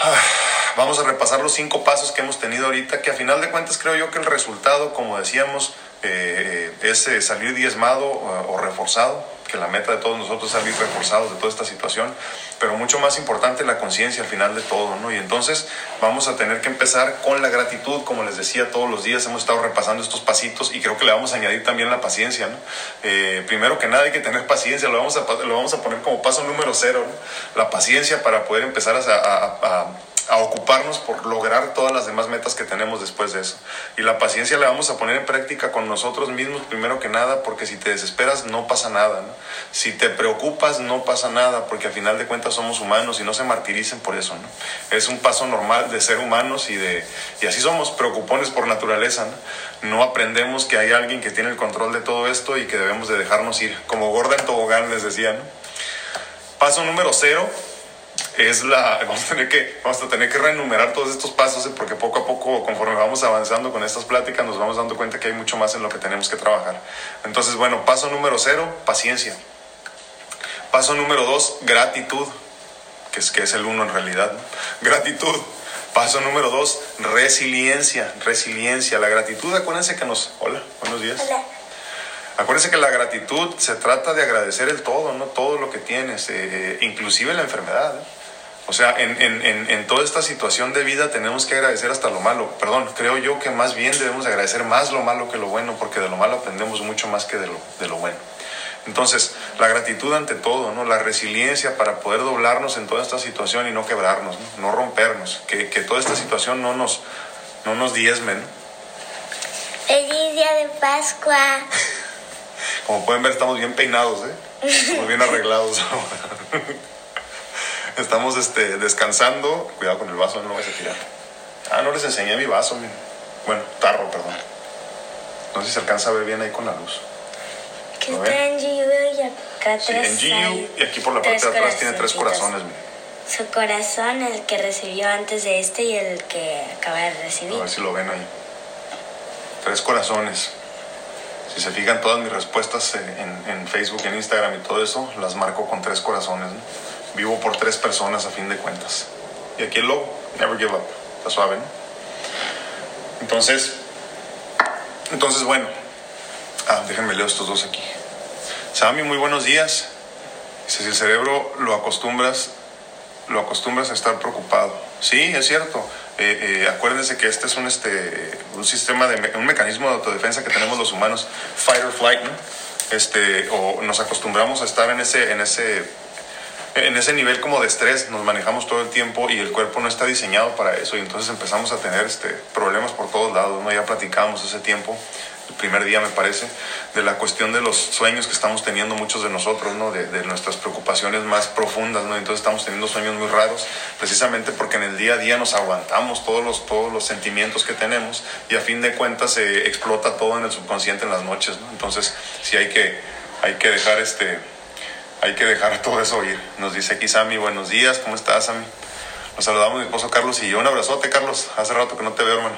Ah. Vamos a repasar los cinco pasos que hemos tenido ahorita, que a final de cuentas creo yo que el resultado, como decíamos, eh, es eh, salir diezmado eh, o reforzado, que la meta de todos nosotros es salir reforzados de toda esta situación, pero mucho más importante la conciencia al final de todo, ¿no? Y entonces vamos a tener que empezar con la gratitud, como les decía todos los días, hemos estado repasando estos pasitos y creo que le vamos a añadir también la paciencia, ¿no? primero que nada hay que tener paciencia, lo vamos a, lo vamos a poner como paso número cero. La paciencia para poder empezar a ocuparnos por lograr todas las demás metas que tenemos después de eso. Y la paciencia la vamos a poner en práctica con nosotros mismos primero que nada, porque si te desesperas no pasa nada. Si te preocupas no pasa nada, porque al final de cuentas somos humanos y no se martiricen por eso. ¿no? Es un paso normal de ser humanos y, de, y así somos preocupones por naturaleza. ¿no? no aprendemos que hay alguien que tiene el control de todo esto y que debemos de dejarnos ir. Como gorda en tobogán les decía. Paso número cero es la, vamos a tener que, vamos a tener que reenumerar todos estos pasos ¿eh? porque poco a poco, conforme vamos avanzando con estas pláticas, nos vamos dando cuenta que hay mucho más en lo que tenemos que trabajar. Entonces, bueno, paso número cero, paciencia. Paso número dos, gratitud, que es, que es el uno en realidad. Gratitud. Paso número dos, resiliencia. Resiliencia. La gratitud, acuérdense que nos... Hola, buenos días. Hola. Acuérdense que la gratitud se trata de agradecer el todo, no todo lo que tienes, eh, inclusive la enfermedad. ¿eh? O sea, en, en, en, toda esta situación de vida tenemos que agradecer hasta lo malo. Perdón, creo yo que más bien debemos agradecer más lo malo que lo bueno, porque de lo malo aprendemos mucho más que de lo, de lo bueno. Entonces, la gratitud ante todo, ¿no? la resiliencia para poder doblarnos en toda esta situación y no quebrarnos, no, no rompernos, que, que, toda esta situación no nos, no nos diezme. Feliz día de Pascua. Como pueden ver, estamos bien peinados, ¿eh? Estamos bien arreglados. Estamos este, descansando. Cuidado con el vaso, no lo vais a tirar. Ah, no les enseñé mi vaso, Bueno, tarro, perdón. No sé si se alcanza a ver bien ahí con la luz. Que está en GU y acá sí, en GU y aquí por la parte de atrás tiene tres corazones, Su corazón, el que recibió antes de este y el que acaba de recibir. A ver si lo ven ahí. Tres corazones. Si se fijan, todas mis respuestas en, en Facebook, en Instagram y todo eso, las marco con tres corazones. Vivo por tres personas a fin de cuentas. Y aquí el logo, never give up. Está suave, ¿no? Entonces, entonces bueno. Ah, déjenme leer estos dos aquí. Sammy, muy buenos días. Dice, si el cerebro lo acostumbras, lo acostumbras a estar preocupado. Sí, es cierto. Eh, eh, acuérdense que este es un, este, un sistema de un mecanismo de autodefensa que tenemos los humanos, fight or flight, ¿no? Este, o nos acostumbramos a estar en ese, en ese en ese nivel como de estrés nos manejamos todo el tiempo y el cuerpo no está diseñado para eso y entonces empezamos a tener este, problemas por todos lados, ¿no? Ya platicamos ese tiempo, el primer día me parece, de la cuestión de los sueños que estamos teniendo muchos de nosotros, ¿no? De, de nuestras preocupaciones más profundas, ¿no? Entonces estamos teniendo sueños muy raros, precisamente porque en el día a día nos aguantamos todos los, todos los sentimientos que tenemos y a fin de cuentas se explota todo en el subconsciente en las noches, ¿no? Entonces sí hay que, hay que dejar este hay que dejar todo eso ir. Nos dice aquí Sammy, buenos días, ¿cómo estás, Sammy? Nos saludamos mi esposo Carlos y yo. Un abrazote, Carlos. Hace rato que no te veo, hermano.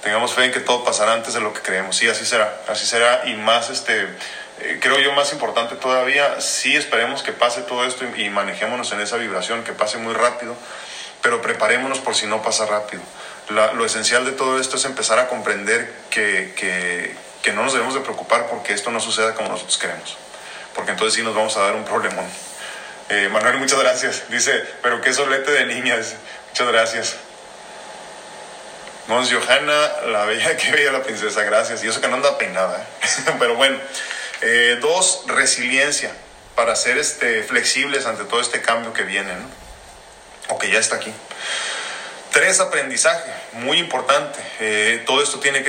Tengamos fe en que todo pasará antes de lo que creemos. Sí, así será. Así será. Y más, este, eh, creo yo, más importante todavía, sí esperemos que pase todo esto y, y, manejémonos en esa vibración, que pase muy rápido, pero preparémonos por si no pasa rápido. Lo esencial de todo esto es empezar a comprender que, que, que no nos debemos de preocupar porque esto no suceda como nosotros queremos porque entonces sí nos vamos a dar un problemón. Eh, Manuel, muchas gracias. Dice, pero qué solete de niñas. Muchas gracias. Mons Johanna, la bella que veía la princesa, gracias. Y eso que no anda peinada. ¿eh? pero bueno, eh, dos, resiliencia para ser este, flexibles ante todo este cambio que viene, ¿no? o que ya está aquí. Tres, aprendizaje, muy importante. Eh, todo esto tiene que